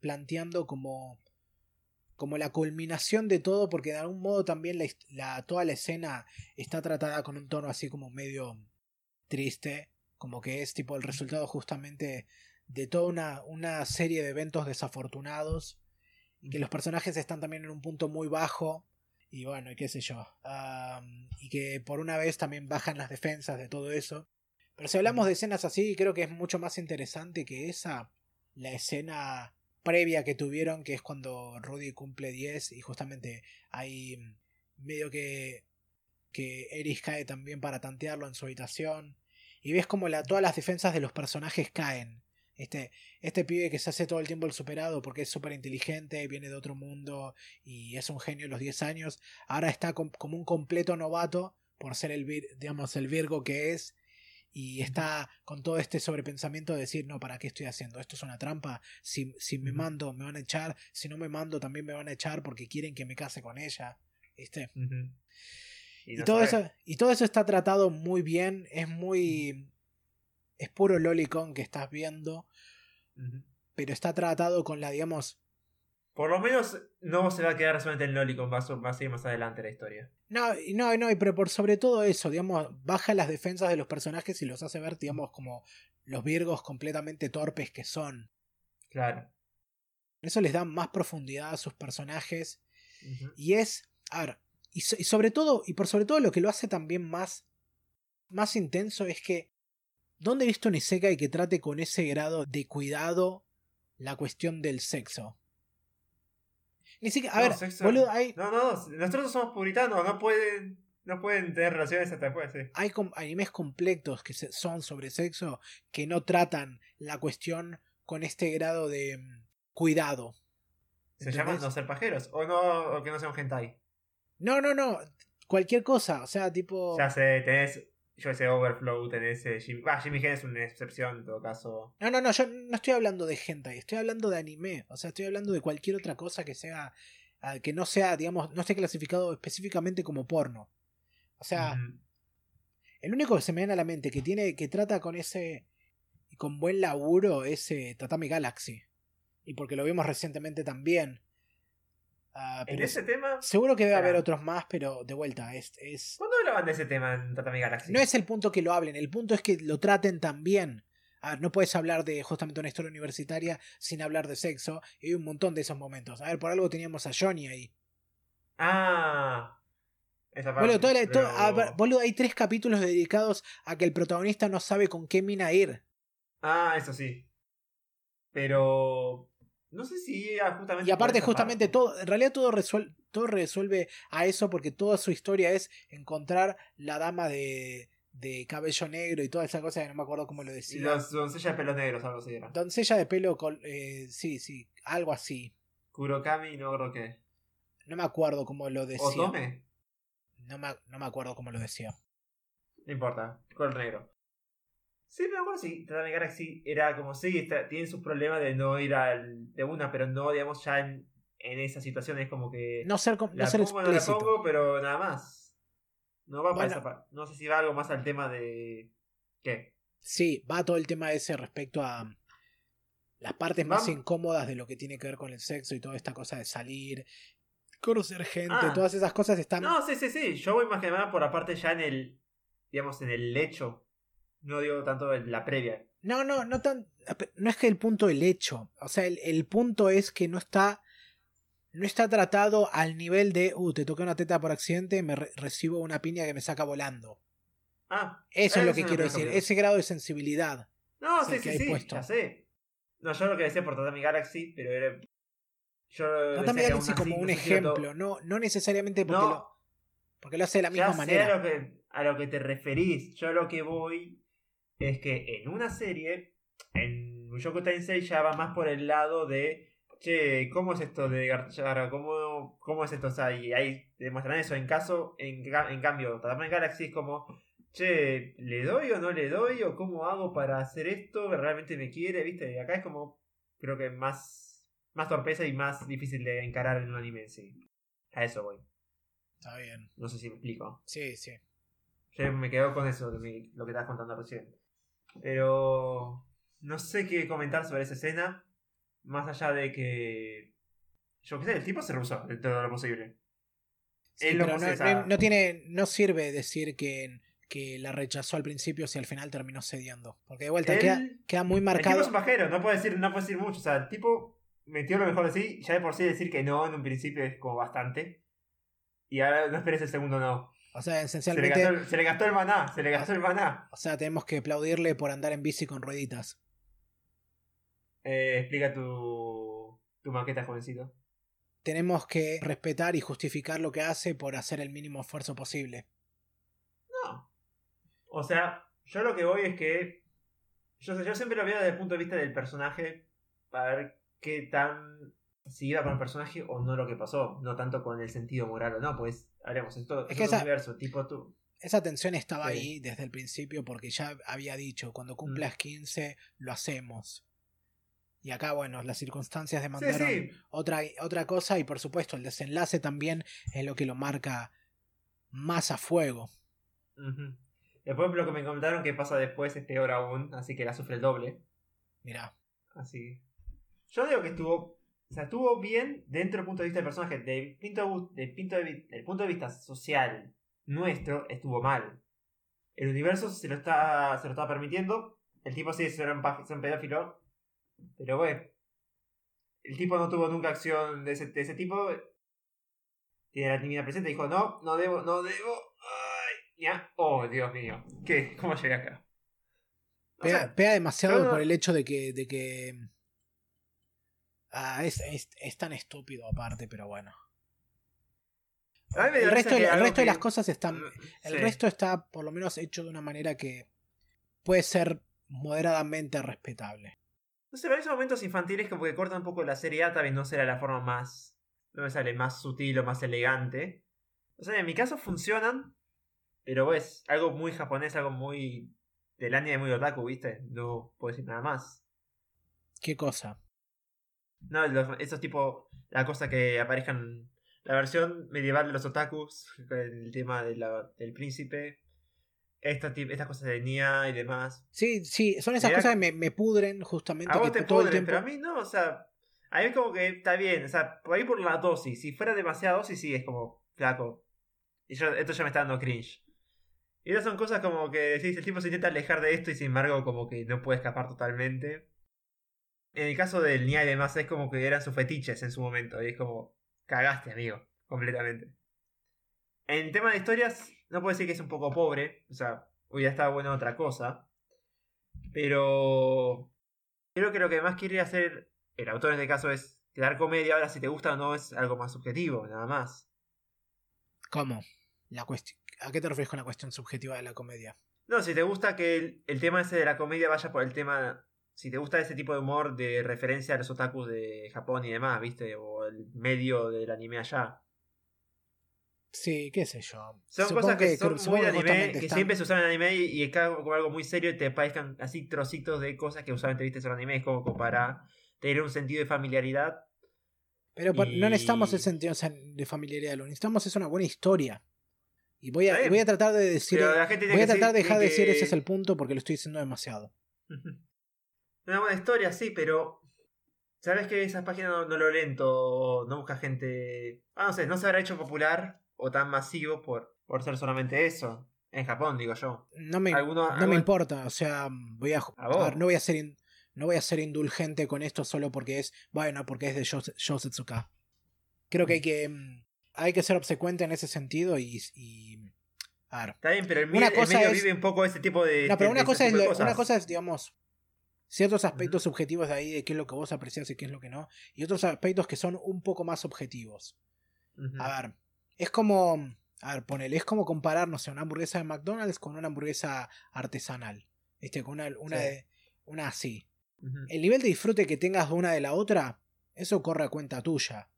planteando como. como la culminación de todo, porque de algún modo también la, toda la escena está tratada con un tono así como medio triste, como que es tipo el resultado justamente de toda una, una serie de eventos desafortunados, y que los personajes están también en un punto muy bajo, y bueno, y qué sé yo, y que por una vez también bajan las defensas de todo eso. Pero si hablamos de escenas así, creo que es mucho más interesante que esa, la escena previa que tuvieron, que es cuando Rudy cumple 10 y justamente hay medio que, que Eris cae también para tantearlo en su habitación. Y ves como la, todas las defensas de los personajes caen. Este, este pibe que se hace todo el tiempo el superado porque es súper inteligente, viene de otro mundo y es un genio a los 10 años, ahora está com- como un completo novato por ser el, digamos, el Virgo que es y está con todo este sobrepensamiento de decir, no, ¿para qué estoy haciendo? Esto es una trampa, si, si me mando me van a echar, si no me mando también me van a echar porque quieren que me case con ella, ¿viste? Y, no todo sabe. eso, y todo eso está tratado muy bien, es muy... es puro lolicon que estás viendo, pero está tratado con la, digamos... Por lo menos no se va a quedar solamente en Lolicon, va a, va a seguir más adelante la historia. No, no, y no, pero por sobre todo eso, digamos, baja las defensas de los personajes y los hace ver, digamos, como los virgos completamente torpes que son. Claro. Eso les da más profundidad a sus personajes. Y es, a ver, y, so- y sobre todo, y por sobre todo lo que lo hace también más, más intenso es que, ¿dónde he visto un Isekai que trate con ese grado de cuidado la cuestión del sexo? Ni siquiera, a No, ver, sexo- boludo, hay, No, no, nosotros somos puritanos, no pueden, no pueden tener relaciones hasta después, sí. hay com- animes completos que son sobre sexo que no tratan la cuestión con este grado de mm, cuidado. Se llaman no ser pajeros, o no, o que no sean hentai. No, no, no. Cualquier cosa. O sea, tipo. Ya sé, tenés, yo sé, Overflow, tenés eh, Jimmy, ah, Jimmy Gen es una excepción en todo caso. No, no, no. Yo no estoy hablando de hentai. Estoy hablando de anime. O sea, estoy hablando de cualquier otra cosa que sea. ah, que no sea, digamos, no esté clasificado específicamente como porno. O sea, el único que se me viene a la mente que tiene. que trata con ese. y con buen laburo es eh, Tatami Galaxy. Y porque lo vimos recientemente también. Ah, En pero ese tema, seguro que debe haber otros más, pero de vuelta, es, es, ¿cuándo hablaban de ese tema en Tatami Galaxy? No es el punto que lo hablen, el punto es que lo traten también. A ver, no puedes hablar de justamente una historia universitaria sin hablar de sexo. Y hay un montón de esos momentos. A ver, por algo teníamos a Johnny ahí. Ah, esa parte. Boludo, toda la- pero- to- a ver, boludo, hay tres capítulos dedicados a que el protagonista no sabe con qué mina ir. Ah, eso sí. Pero no sé si justamente. Y aparte, justamente, todo, en realidad todo, resuel- todo resuelve a eso porque toda su historia es encontrar la dama de, de cabello negro y toda esa cosa que no me acuerdo cómo lo Y decía. los doncellas de pelos negros, algo así era. Doncella de pelo, col- eh, sí, sí, algo así. Kurokami, no creo que. No me acuerdo cómo lo decía. Otome, No me, no me acuerdo cómo lo decía. no importa, color negro. Sí, me acuerdo, sí, Tatami Galaxy era como, sí, está, tiene sus problemas de no ir al, de una, pero no, digamos, ya en, en esa situación es como que. No ser, no la ser pongo, no la pongo, pero nada más. No va para Bueno. esa parte. No sé si va algo más al tema de. ¿Qué? Sí, va todo el tema ese respecto a um, las partes más incómodas de lo que tiene que ver con el sexo y toda esta cosa de salir, conocer gente, Ah. todas esas cosas están. No, sí, sí, sí. Yo voy más que nada por aparte ya en el. Digamos, en el hecho. No digo tanto en la previa. No, no, no tan. No es que el punto del hecho. O sea, el, el punto es que no está. No está tratado al nivel de. Uh, te toqué una teta por accidente, me re- recibo una piña que me saca volando. Ah. Eso es lo que quiero decir. Ese grado de sensibilidad. No, Sí, sí, sí. Ya sé. No, yo lo que decía por Tatami Galaxy, pero era. Yo Tatami Galaxy como un todo- ejemplo, no, no necesariamente porque, No. lo, porque lo hace de la Ya misma sé a manera. lo, que, a lo que te referís. Yo lo que voy es que en una serie, en Mushoku Tensei ya va más por el lado de, che, ¿cómo es esto de Garchara? ¿Cómo, ¿Cómo es esto? O sea, y ahí demuestran eso. En caso, en, en cambio, Tatami Galaxy es como, che, ¿le doy o no le doy? ¿O cómo hago para hacer esto? ¿Realmente me quiere? ¿Viste? Y acá es como, creo que más, más torpeza y más difícil de encarar en un anime en sí. A eso voy. Está bien. No sé si me explico. Sí, sí. Yo me quedo con eso, lo que estabas contando recién. Pero no sé qué comentar sobre esa escena. Más allá de que. Yo qué sé, el tipo se rehusó de todo lo posible. Sí, Es lo no, se sabe. no- tiene, no sirve decir que, que la rechazó al principio si al final terminó cediendo. Porque de vuelta Él- queda, queda muy El tipo marcado. es un pajero, no puede decir, no puede decir mucho. O sea, el tipo metió lo mejor de sí. Ya de por sí decir que no en un principio es como bastante. Y ahora no esperes el segundo no. O sea, Se le, esencialmente, gastó, se le gastó el maná, se le gastó el maná. o sea, tenemos que aplaudirle por andar en bici con rueditas. Eh, explica tu, tu maqueta, jovencito. Tenemos que respetar y justificar lo que hace por hacer el mínimo esfuerzo posible. No. O sea, yo lo que voy es que. Yo, yo siempre lo veo desde el punto de vista del personaje para ver qué tan. Si iba con el personaje o no lo que pasó. No tanto con el sentido moral o no, pues haremos en todo Es es que esa- universo. Tipo tú. Esa tensión estaba Sí. Mm. ahí desde el principio porque ya había dicho, cuando cumplas 15 lo hacemos. Y acá, bueno, las circunstancias Sí, demandaron sí. Otra, otra cosa y por supuesto el desenlace también es lo que lo marca más a fuego. Ujú. Después lo que me comentaron que pasa después es peor aún, así que la sufre el doble. Mirá, Así. Yo digo que estuvo. O sea, estuvo bien dentro del punto de vista del personaje. Del punto, del punto de, del punto de vista social nuestro, estuvo mal. El universo se lo está, se lo está permitiendo. El tipo sí es un, pedófilo. Pero bueno. El tipo no tuvo nunca acción de ese, de ese tipo. Tiene la timidez presente dijo: No, no debo, no debo. Ay, ya. Oh, Dios mío. ¿Qué? ¿Cómo llegué acá? O pega, sea, pega demasiado no- por el hecho de que... De que ah, es, es, es tan estúpido aparte, pero bueno. El resto, que el resto de las cosas están... El Sí. resto está por lo menos hecho de una manera que puede ser moderadamente respetable. No sé, esos momentos infantiles como que cortan un poco la serie A, tal vez no será la forma más. No me sale más sutil o más elegante. O sea, en mi caso funcionan, pero es algo muy japonés, algo muy. del anime muy otaku, ¿viste? No puedo decir nada más. ¿Qué cosa? No, los- esos tipo. la cosa que aparezcan. La versión medieval de los otakus, el tema de la- del príncipe. Esta, estas cosas de Nia y demás. Sí, sí, son esas cosas que- me, me pudren justamente. A vos que te todo el pudren, tiempo... pero a mí no, o sea, a mí como que está bien, o sea, por ahí por la dosis, si fuera demasiada dosis, sí, es como flaco. Y yo, esto ya me está dando cringe. Y esas son cosas como que decís, el tipo se intenta alejar de esto y sin embargo como que no puede escapar totalmente. En el caso del Nia y demás es como que eran sus fetiches en su momento, y es como, cagaste amigo, completamente. En tema de historias, no puedo decir que es un poco pobre, o sea, hubiera estado bueno otra cosa. Pero creo que lo que más quiere hacer el autor en este caso es crear comedia. Ahora, si te gusta o no, es algo más subjetivo, nada más. ¿Cómo? La cuestión... ¿A qué te refieres con la cuestión subjetiva de la comedia? No, si te gusta que el, el tema ese de la comedia vaya por el tema. Si te gusta ese tipo de humor de referencia a los otakus de Japón y demás, ¿viste? O el medio del anime allá. Sí, qué sé yo. Son Supongo cosas que, son muy de anime, que están- siempre se usan en anime y, y acá como algo muy serio te parezcan así trocitos de cosas que usualmente viste en anime. Es como, como para tener un sentido de familiaridad. Pero no y- necesitamos ese sentido de familiaridad, lo necesitamos es una buena historia. Y voy a, voy a tratar de decir. Voy a tratar de dejar de decir ese es el punto porque lo estoy diciendo demasiado. Una buena historia, sí, pero. ¿Sabes que esas páginas no, no lo lento? No busca gente. Ah, no sé, no se habrá hecho popular o tan masivo por, por ser solamente eso. En Japón, digo yo. No me, no me importa, o sea, voy a, ¿A a vos? ver, no voy a ser in- no voy a ser indulgente con esto solo porque es, bueno, porque es de Shosetsuka. Creo que hay que mm, hay que ser obsecuente en ese sentido y, y a ver, Está bien, pero el, Una el cosa medio es- vive un poco ese tipo de. No, pero de- una de cosa, ese es, tipo de lo- cosas. una cosa es, digamos, ciertos aspectos subjetivos de ahí, de qué es lo que vos apreciás y qué es lo que no, y otros aspectos que son un poco más objetivos. A ver, es como, a ver, ponele, es como comparar, no sé, una hamburguesa de McDonald's con una hamburguesa artesanal, ¿viste? Con una, una, Sí. de- una así. El nivel de disfrute que tengas de una de la otra, eso corre a cuenta tuya.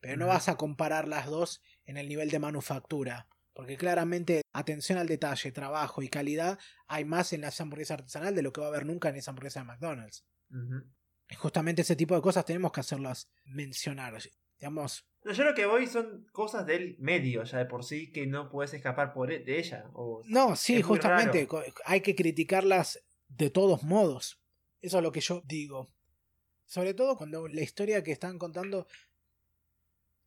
Pero no vas a comparar las dos en el nivel de manufactura. Porque claramente atención al detalle, trabajo y calidad hay más en la hamburguesa artesanal de lo que va a haber nunca en esa hamburguesa de McDonald's. Y justamente ese tipo de cosas tenemos que hacerlas mencionar. Digamos, No, yo lo que voy son cosas del medio ya de por sí que no puedes escapar por e- de ella. O... no, sí, justamente, hay que criticarlas de todos modos. Eso es lo que yo digo. Sobre todo cuando la historia que están contando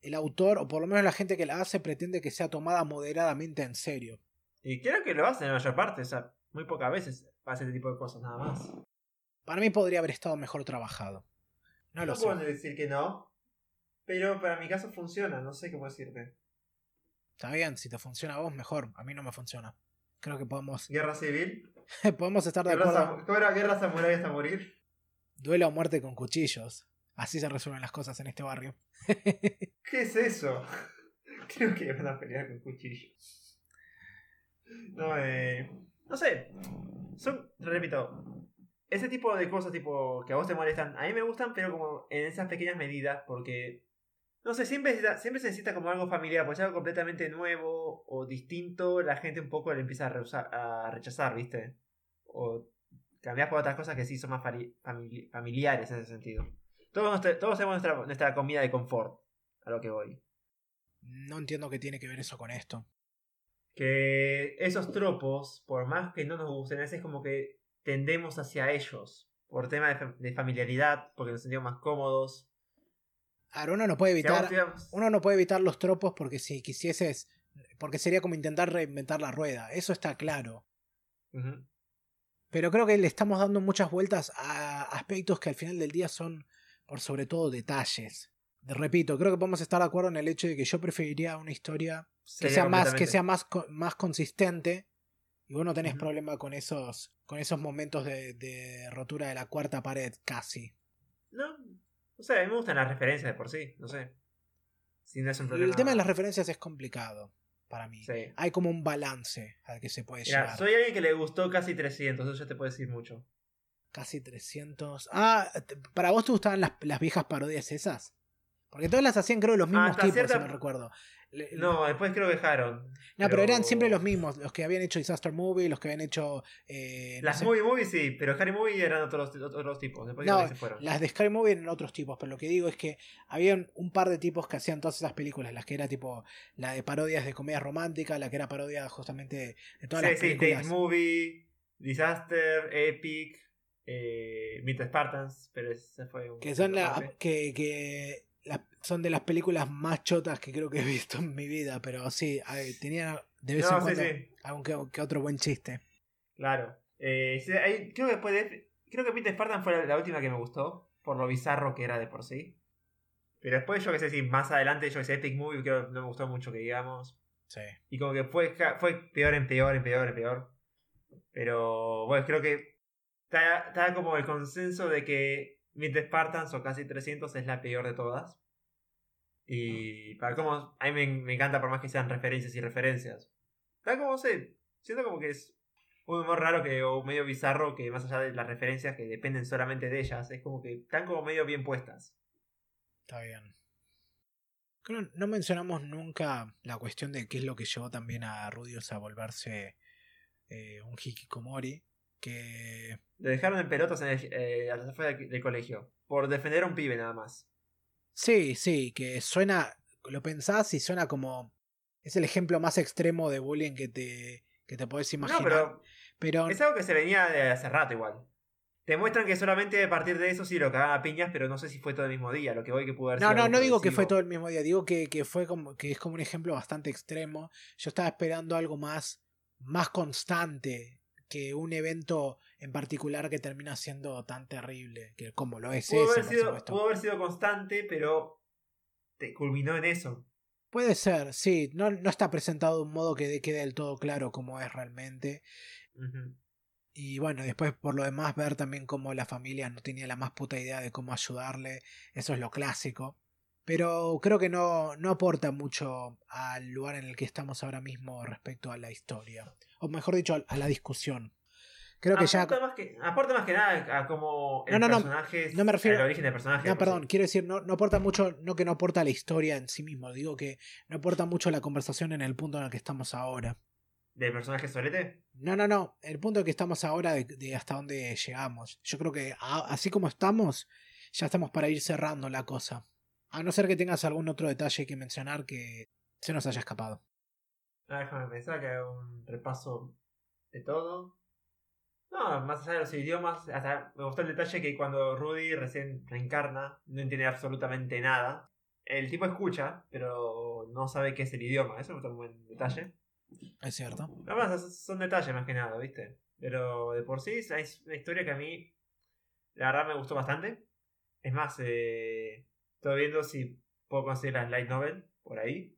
el autor, o por lo menos la gente que la hace, pretende que sea tomada moderadamente en serio. Y creo que lo hacen en la mayor parte, o sea, muy pocas veces pasa este tipo de cosas nada más. Para mí podría haber estado mejor trabajado. No lo No sé. puedo decir que no, pero para mi caso funciona, no sé cómo decirte. Está bien, si te funciona a vos, mejor. A mí no me funciona. Creo que podemos, Guerra civil, podemos estar de acuerdo. ¿cómo era? guerra samurái hasta morir. Duelo o muerte con cuchillos. Así se resuelven las cosas en este barrio. ¿Qué es eso? Creo que van a pelear con cuchillo. No, eh. No sé. Son, repito, ese tipo de cosas tipo que a vos te molestan, a mí me gustan, pero como en esas pequeñas medidas, porque. No sé, siempre, siempre se necesita como algo familiar, pues algo completamente nuevo o distinto, la gente un poco le empieza a, rechazar, ¿viste? O cambiar por otras cosas que sí son más familiares en ese sentido. Todos, todos tenemos nuestra, nuestra comida de confort, a lo que voy. No entiendo qué tiene que ver eso con esto. que esos tropos, por más que no nos gusten, a veces como que tendemos hacia ellos. Por tema de, fa- de familiaridad, porque nos sentimos más cómodos. Ahora uno no puede evitar. digamos- Uno no puede evitar los tropos porque si quisieses. Porque sería como intentar reinventar la rueda. Eso está claro. Pero creo que le estamos dando muchas vueltas a aspectos que al final del día son, por sobre todo, detalles. De- repito, creo que podemos estar de acuerdo en el hecho de que yo preferiría una historia que sea más, que sea más, más consistente. Y vos no tenés problema con esos, con esos momentos de, de rotura de la cuarta pared, casi. No, no sé, a mí me gustan las referencias de por sí, no sé. Si no es un problema. El tema de las referencias es complicado para mí. Sí. Hay como un balance al que se puede Mira, llegar. soy alguien que le gustó casi 300, eso ya te puedo decir mucho. Casi 300. Ah, ¿para vos te gustaban las, las viejas parodias esas? Porque todas las hacían creo los mismos hasta tipos, cierta- si no recuerdo. No, después creo que dejaron. No, pero eran siempre los mismos, los que habían hecho Disaster Movie, los que habían hecho... eh, no Las sé, movie movie sí, pero Harry Movie eran otros, otros tipos. Después No, se fueron. las de Sky Movie eran otros tipos, pero lo que digo es que habían un par de tipos que hacían todas esas películas, las que era tipo la de parodias de comedia romántica, la que era parodia justamente de, de todas sí, las sí, películas. Movie, Disaster, Epic, eh, Meet the Spartans, pero ese fue un. que son, la- que, que la- son de las películas más chotas que creo que he visto en mi vida, pero sí, a ver, tenían de vez en No, sí, cuando sí, algún que, otro buen chiste. claro. Eh, creo que después de. Creo que Meet the Spartans fue la, la última que me gustó, por lo bizarro que era de por sí. Pero después, yo que sé, si más adelante, yo que sé, Epic Movie, creo que no me gustó mucho que digamos. Sí. Y como que fue peor en peor, en peor, en peor. Pero bueno, creo que está, está como el consenso de que Meet Spartans o casi 300 es la peor de todas. Y para cómo, a mí me, me encanta por más que sean referencias y referencias. Está como, sé, siento como que es un humor raro que, o medio bizarro que más allá de las referencias que dependen solamente de ellas, es como que están como medio bien puestas. Está bien. Creo no mencionamos nunca la cuestión de qué es lo que llevó también a Rudios a volverse eh, un hikikomori. Que. Le dejaron en pelotas en el, eh, a las afueras del, colegio. Por defender a un pibe nada más. Sí, sí, que suena. Lo pensás y suena como. Es el ejemplo más extremo de bullying que te, que te podés imaginar. No, pero pero Es algo que se venía de hace rato igual. Te muestran que solamente a partir de eso sí lo cagaban a piñas, pero no sé si fue todo el mismo día. Lo que voy que pudo haber No, sido no, no digo que fue todo el mismo día, digo que, que fue como que es como un ejemplo bastante extremo. Yo estaba esperando algo más, más constante que un evento en particular que termina siendo tan terrible, que como lo es Pudo ese, haber, por sido, supuesto. pudo haber sido constante, pero te culminó en eso. Puede ser, sí, no, no está presentado de un modo que de- quede del todo claro cómo es realmente. Y bueno, después por lo demás ver también cómo la familia no tenía la más puta idea de cómo ayudarle, eso es lo clásico. Pero creo que no, no aporta mucho al lugar en el que estamos ahora mismo respecto a la historia. O mejor dicho, a la discusión. Creo que ya... aporta, más que, aporta más que nada a cómo el No, no, no, personaje no me refiero- al origen del personaje. No, perdón, quiero decir, no, no aporta mucho, no que no aporta la historia en sí mismo, digo que no aporta mucho la conversación en el punto en el que estamos ahora. ¿Del personaje solete? No, no, no. El punto en el que estamos ahora de, de hasta dónde llegamos. Yo creo que a- así como estamos, ya estamos para ir cerrando la cosa. A no ser que tengas algún otro detalle que mencionar que se nos haya escapado. Ah, déjame pensar que haga un repaso de todo. No, más allá de los idiomas, hasta me gustó el detalle que cuando Rudy recién reencarna, no entiende absolutamente nada. El tipo escucha, pero no sabe qué es el idioma. Eso me gustó un buen detalle. Es cierto. Además, son detalles más que nada, ¿viste? Pero de por sí es una historia que a mí, la verdad, me gustó bastante. Es más, eh, estoy viendo si puedo conseguir la light novel por ahí.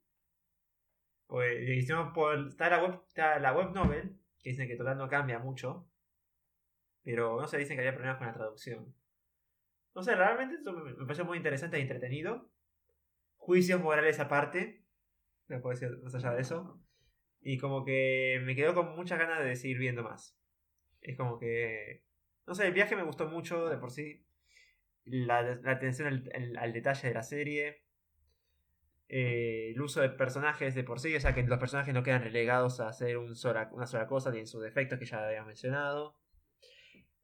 Pues por. Está la web, está la web novel, que dicen que total no cambia mucho. Pero no se dicen que había problemas con la traducción. No sé, realmente esto me pareció muy interesante e entretenido. Juicios morales aparte. No puedo decir más allá de eso. Y como que me quedó con muchas ganas de seguir viendo más. Es como que. No sé, el viaje me gustó mucho de por sí. La, atención al, detalle de la serie. Eh, el uso de personajes de por sí, o sea que los personajes no quedan relegados a hacer un sola, una sola cosa, tienen sus defectos que ya habíamos mencionado.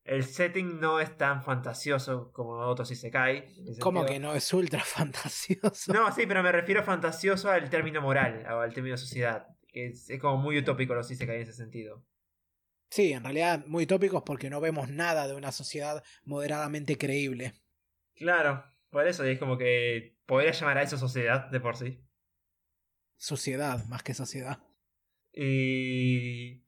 El setting no es tan fantasioso como otros si se cae. ¿Cómo que no es ultra fantasioso? No, sí, pero me refiero fantasioso al término moral, o al término sociedad. Es, es como muy utópico los cae en ese sentido. Sí, en realidad muy utópicos porque no vemos nada de una sociedad moderadamente creíble. Claro, por eso es como que podría llamar a eso sociedad de por sí. Sociedad, más que sociedad. Y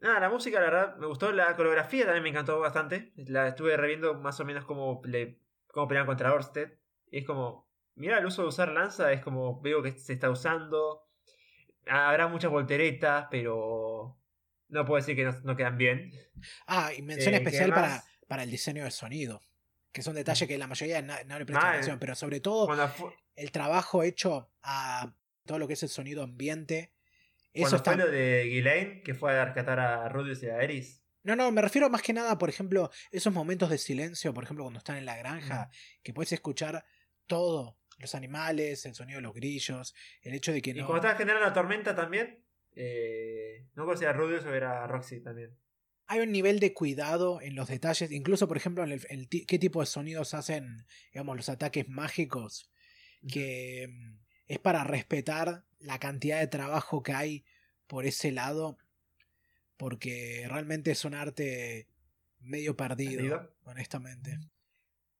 Nada, la música, la verdad, me gustó. La coreografía también me encantó bastante. La estuve reviendo más o menos como, le, como pelean contra Orsted. Y es como, mira, el uso de usar lanza es como, veo que se está usando. Habrá muchas volteretas, pero no puedo decir que no, quedan bien. Ah, y mención eh, especial para, para el diseño de sonido. Que es un detalle que la mayoría no, le presta atención, pero sobre todo el trabajo hecho a todo lo que es el sonido ambiente eso fue lo de Ghislaine, que fue a rescatar a Rudius y a Eris. No, no, me refiero más que nada, por ejemplo, esos momentos de silencio, por ejemplo, cuando están en la granja, que puedes escuchar todo, los animales, el sonido de los grillos, el hecho de que no... Y cuando estaba generando la tormenta también, eh, no conocía a Rudius o era a Roxy también. Hay un nivel de cuidado en los detalles, incluso, por ejemplo, en el, qué tipo de sonidos hacen, digamos, los ataques mágicos, que mm, es para respetar la cantidad de trabajo que hay por ese lado, porque realmente es un arte medio perdido, honestamente.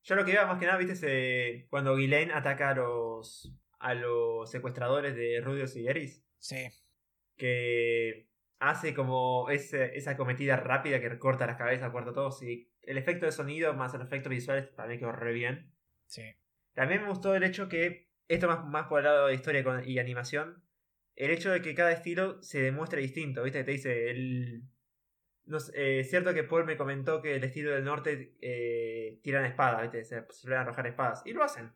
Yo lo que iba más que nada, viste, cuando Ghislaine ataca a los, a los secuestradores de Rudios y Eris. Sí. Que hace como esa cometida rápida que recorta las cabezas, corta todo. Y el efecto de sonido más el efecto visual mí quedó re bien. Sí. También me gustó el hecho que esto más, más por el lado de historia y animación, el hecho de que cada estilo se demuestre distinto, ¿viste? Te dice, el... No eh, es cierto que Paul me comentó que el estilo del norte eh, tiran espadas, ¿viste? Se suelen arrojar espadas. Y lo hacen.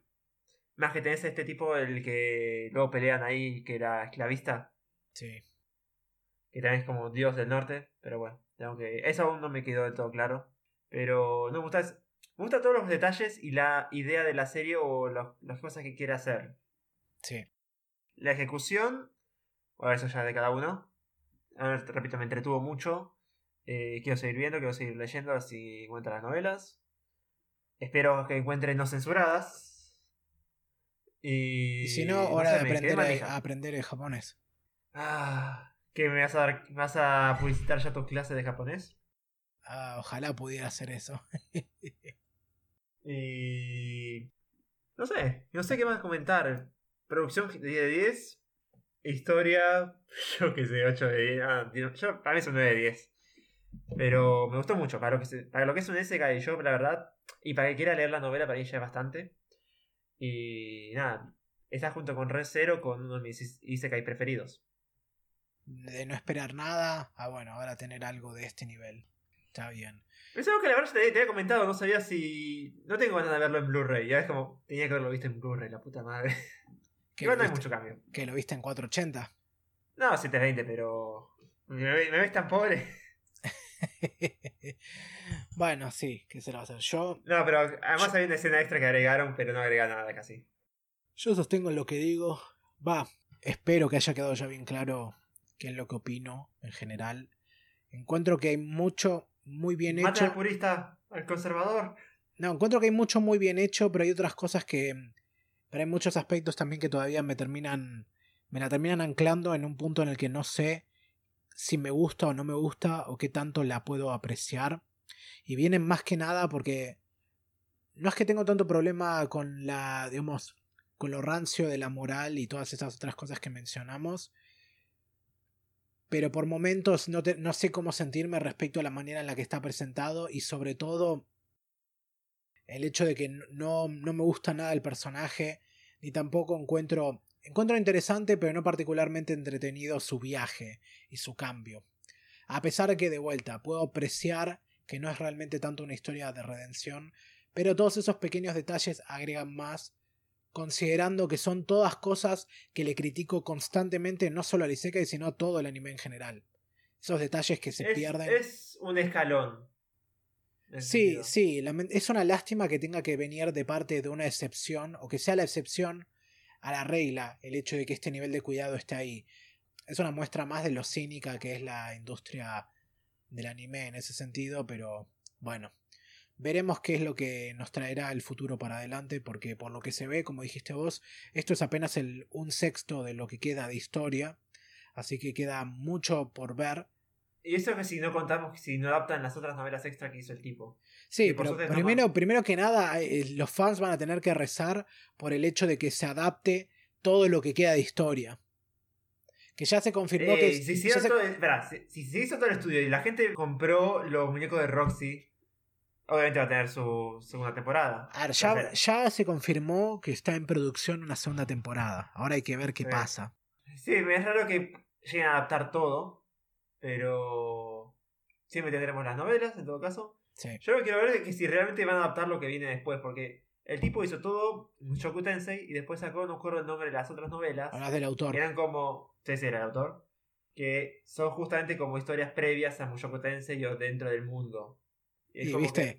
Más que tenés este tipo, el que luego pelean ahí, que era esclavista. Sí. Que también es como dios del norte. Pero bueno, tengo que... Eso aún no me quedó del todo claro. Pero no me gusta me gustan todos los detalles y la idea de la serie o las cosas que quiere hacer. Sí. La ejecución, bueno, eso ya de cada uno. A ver, repito, me entretuvo mucho. Eh, quiero seguir viendo, quiero seguir leyendo, así encuentro las novelas. Espero que encuentren no censuradas. Y, si no, hora de aprender, a, aprender el japonés. Ah, ¿qué me vas a dar? ¿Vas a publicitar ya tus clases de japonés? Ah, ojalá pudiera hacer eso. Y. No sé, no sé qué más comentar. Producción de 10. Historia, yo que sé, 8 de 10. Ah, yo, para mí es un 9 de 10. Pero me gustó mucho. Para lo que, para lo que es un SK yo, la verdad. Y para que quiera leer la novela, para ella es bastante. Y nada, está junto con Red Zero con uno de mis Isekai preferidos. De no esperar nada a bueno, ahora tener algo de este nivel. Está bien. Es algo que la verdad te, había comentado, no sabía si. No tengo ganas de verlo en Blu-ray, ya es como. Tenía que haberlo visto en Blu-ray, la puta madre. Igual no hay mucho cambio. ¿Que lo viste en 480? No, 720, pero. ¿Me, ves tan pobre? bueno, sí, ¿qué se lo va a hacer? Yo. No, pero además hay una escena extra que agregaron, pero no agrega nada casi. Yo sostengo lo que digo. Va, espero que haya quedado ya bien claro qué es lo que opino en general. Encuentro que hay mucho muy bien hecho. Mata al purista, al conservador. No, encuentro que hay mucho muy bien hecho, pero hay otras cosas que Pero hay muchos aspectos también que todavía me terminan. me la terminan anclando en un punto en el que no sé si me gusta o no me gusta o qué tanto la puedo apreciar. Y vienen más que nada porque no es que tengo tanto problema con la, digamos, con lo rancio de la moral y todas esas otras cosas que mencionamos. Pero por momentos no, no sé cómo sentirme respecto a la manera en la que está presentado y sobre todo el hecho de que no, no me gusta nada el personaje, ni tampoco encuentro Encuentro interesante, pero no particularmente entretenido, su viaje y su cambio. A pesar que, de vuelta, puedo apreciar que no es realmente tanto una historia de redención, pero todos esos pequeños detalles agregan más, considerando que son todas cosas que le critico constantemente, no solo a Isekai, sino a todo el anime en general. Esos detalles que se pierden. Es un escalón. Sí, sí, es una lástima que tenga que venir de parte de una excepción, o que sea la excepción a la regla el hecho de que este nivel de cuidado esté ahí. Es una muestra más de lo cínica que es la industria del anime en ese sentido, pero bueno, veremos qué es lo que nos traerá el futuro para adelante, porque por lo que se ve, como dijiste vos, esto es apenas el un sexto de lo que queda de historia, así que queda mucho por ver. Y eso es que si no contamos, si no adaptan las otras novelas extra que hizo el tipo. Sí, pero primero, primero que nada, eh, los fans van a tener que rezar por el hecho de que se adapte todo lo que queda de historia. Que ya se confirmó que. Si se, si, se hizo todo el estudio y la gente compró los muñecos de Roxy, obviamente va a tener su segunda temporada. A ver, ya, ya, se confirmó que está en producción una segunda temporada. Ahora hay que ver qué pasa. Sí, es raro que lleguen a adaptar todo, pero siempre tendremos las novelas en todo caso. Yo lo que quiero ver es que si realmente van a adaptar lo que viene después, porque el tipo hizo todo Shoku Tensei y después sacó, no recuerdo el nombre de las otras novelas. Hablas del autor. Que eran como. Sí, sí, era el autor. Que son justamente como historias previas a Mushoku Tensei o dentro del mundo. Y viste,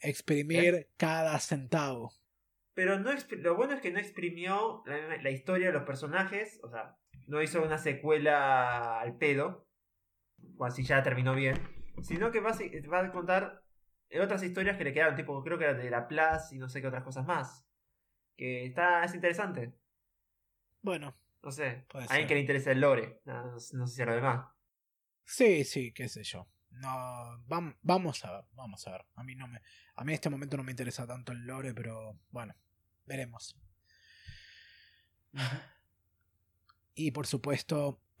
exprimir ¿Eh? cada centavo. Pero no lo bueno es que no exprimió la, la, historia de los personajes, o sea, no hizo una secuela al pedo, o así ya terminó bien, sino que va a, va a contar otras historias que le quedaron, tipo, creo que era de la Plaza y no sé qué otras cosas más. Que está, es interesante. Bueno. No sé. A alguien que le interesa el lore. No, sé si era lo demás. Sí, sí, qué sé yo. No, vamos a ver, vamos a ver. A mí no me, a mí en este momento no me interesa tanto el lore, pero bueno, veremos. Y por supuesto,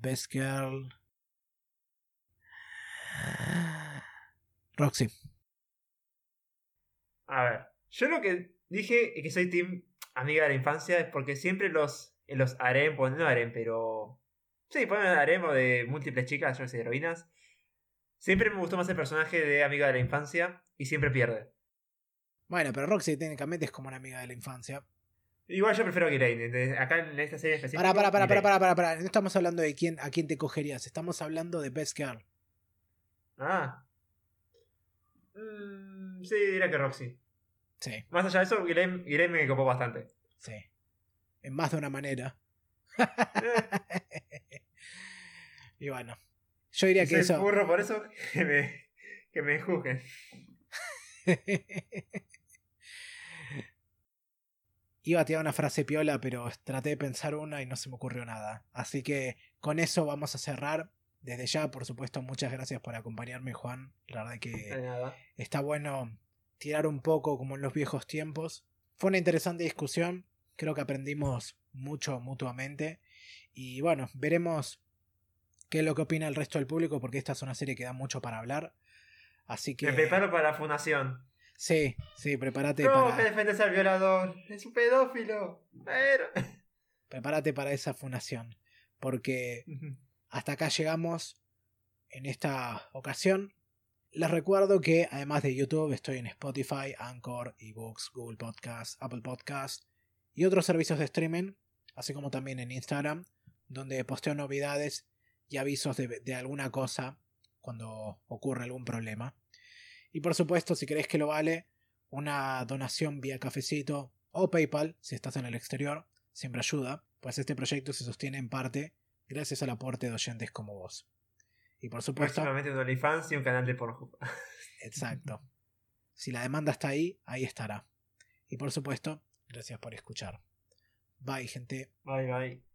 Best Girl. Roxy. A ver, yo lo que dije que soy team amiga de la infancia es porque siempre los, los harem, pues no harem, pero... Sí, ponen harem o de múltiples chicas, yo sé, heroínas. Siempre me gustó más el personaje de amiga de la infancia y siempre pierde. Bueno, pero Roxy técnicamente es como una amiga de la infancia. Igual yo prefiero a Giraine. Acá en esta serie específica. Para, para, para, para, para, para, No estamos hablando de quién, a quién te cogerías. Estamos hablando de Best Girl. Ah. Mm, sí, diría que Roxy. Sí. Más allá de eso, Giraine, me copó bastante. Sí. En más de una manera. y bueno. Yo diría que eso. Burro por eso que me, que me juzguen. Iba a tirar una frase piola, pero traté de pensar una y no se me ocurrió nada. Así que con eso vamos a cerrar. Desde ya, por supuesto, muchas gracias por acompañarme, Juan. La verdad que está bueno tirar un poco como en los viejos tiempos. Fue una interesante discusión. Creo que aprendimos mucho mutuamente. Y bueno, veremos qué es lo que opina el resto del público, porque esta es una serie que da mucho para hablar. Así que. Me preparo para la fundación. Sí, sí, prepárate ¿Cómo para... defendes al violador? Es un pedófilo. Pero... Prepárate para esa fundación. Porque hasta acá llegamos en esta ocasión. Les recuerdo que además de YouTube estoy en Spotify, Anchor, eBooks, Google Podcast, Apple Podcast y otros servicios de streaming, así como también en Instagram, donde posteo novedades y avisos de alguna cosa cuando ocurre algún problema. Y por supuesto, si crees que lo vale, una donación vía cafecito o PayPal, si estás en el exterior, siempre ayuda, pues este proyecto se sostiene en parte gracias al aporte de oyentes como vos. Y por supuesto. Próximamente un OnlyFans y un canal de Pornhub. Exacto. Si la demanda está ahí, ahí estará. Y por supuesto, gracias por escuchar. Bye, gente. Bye, bye.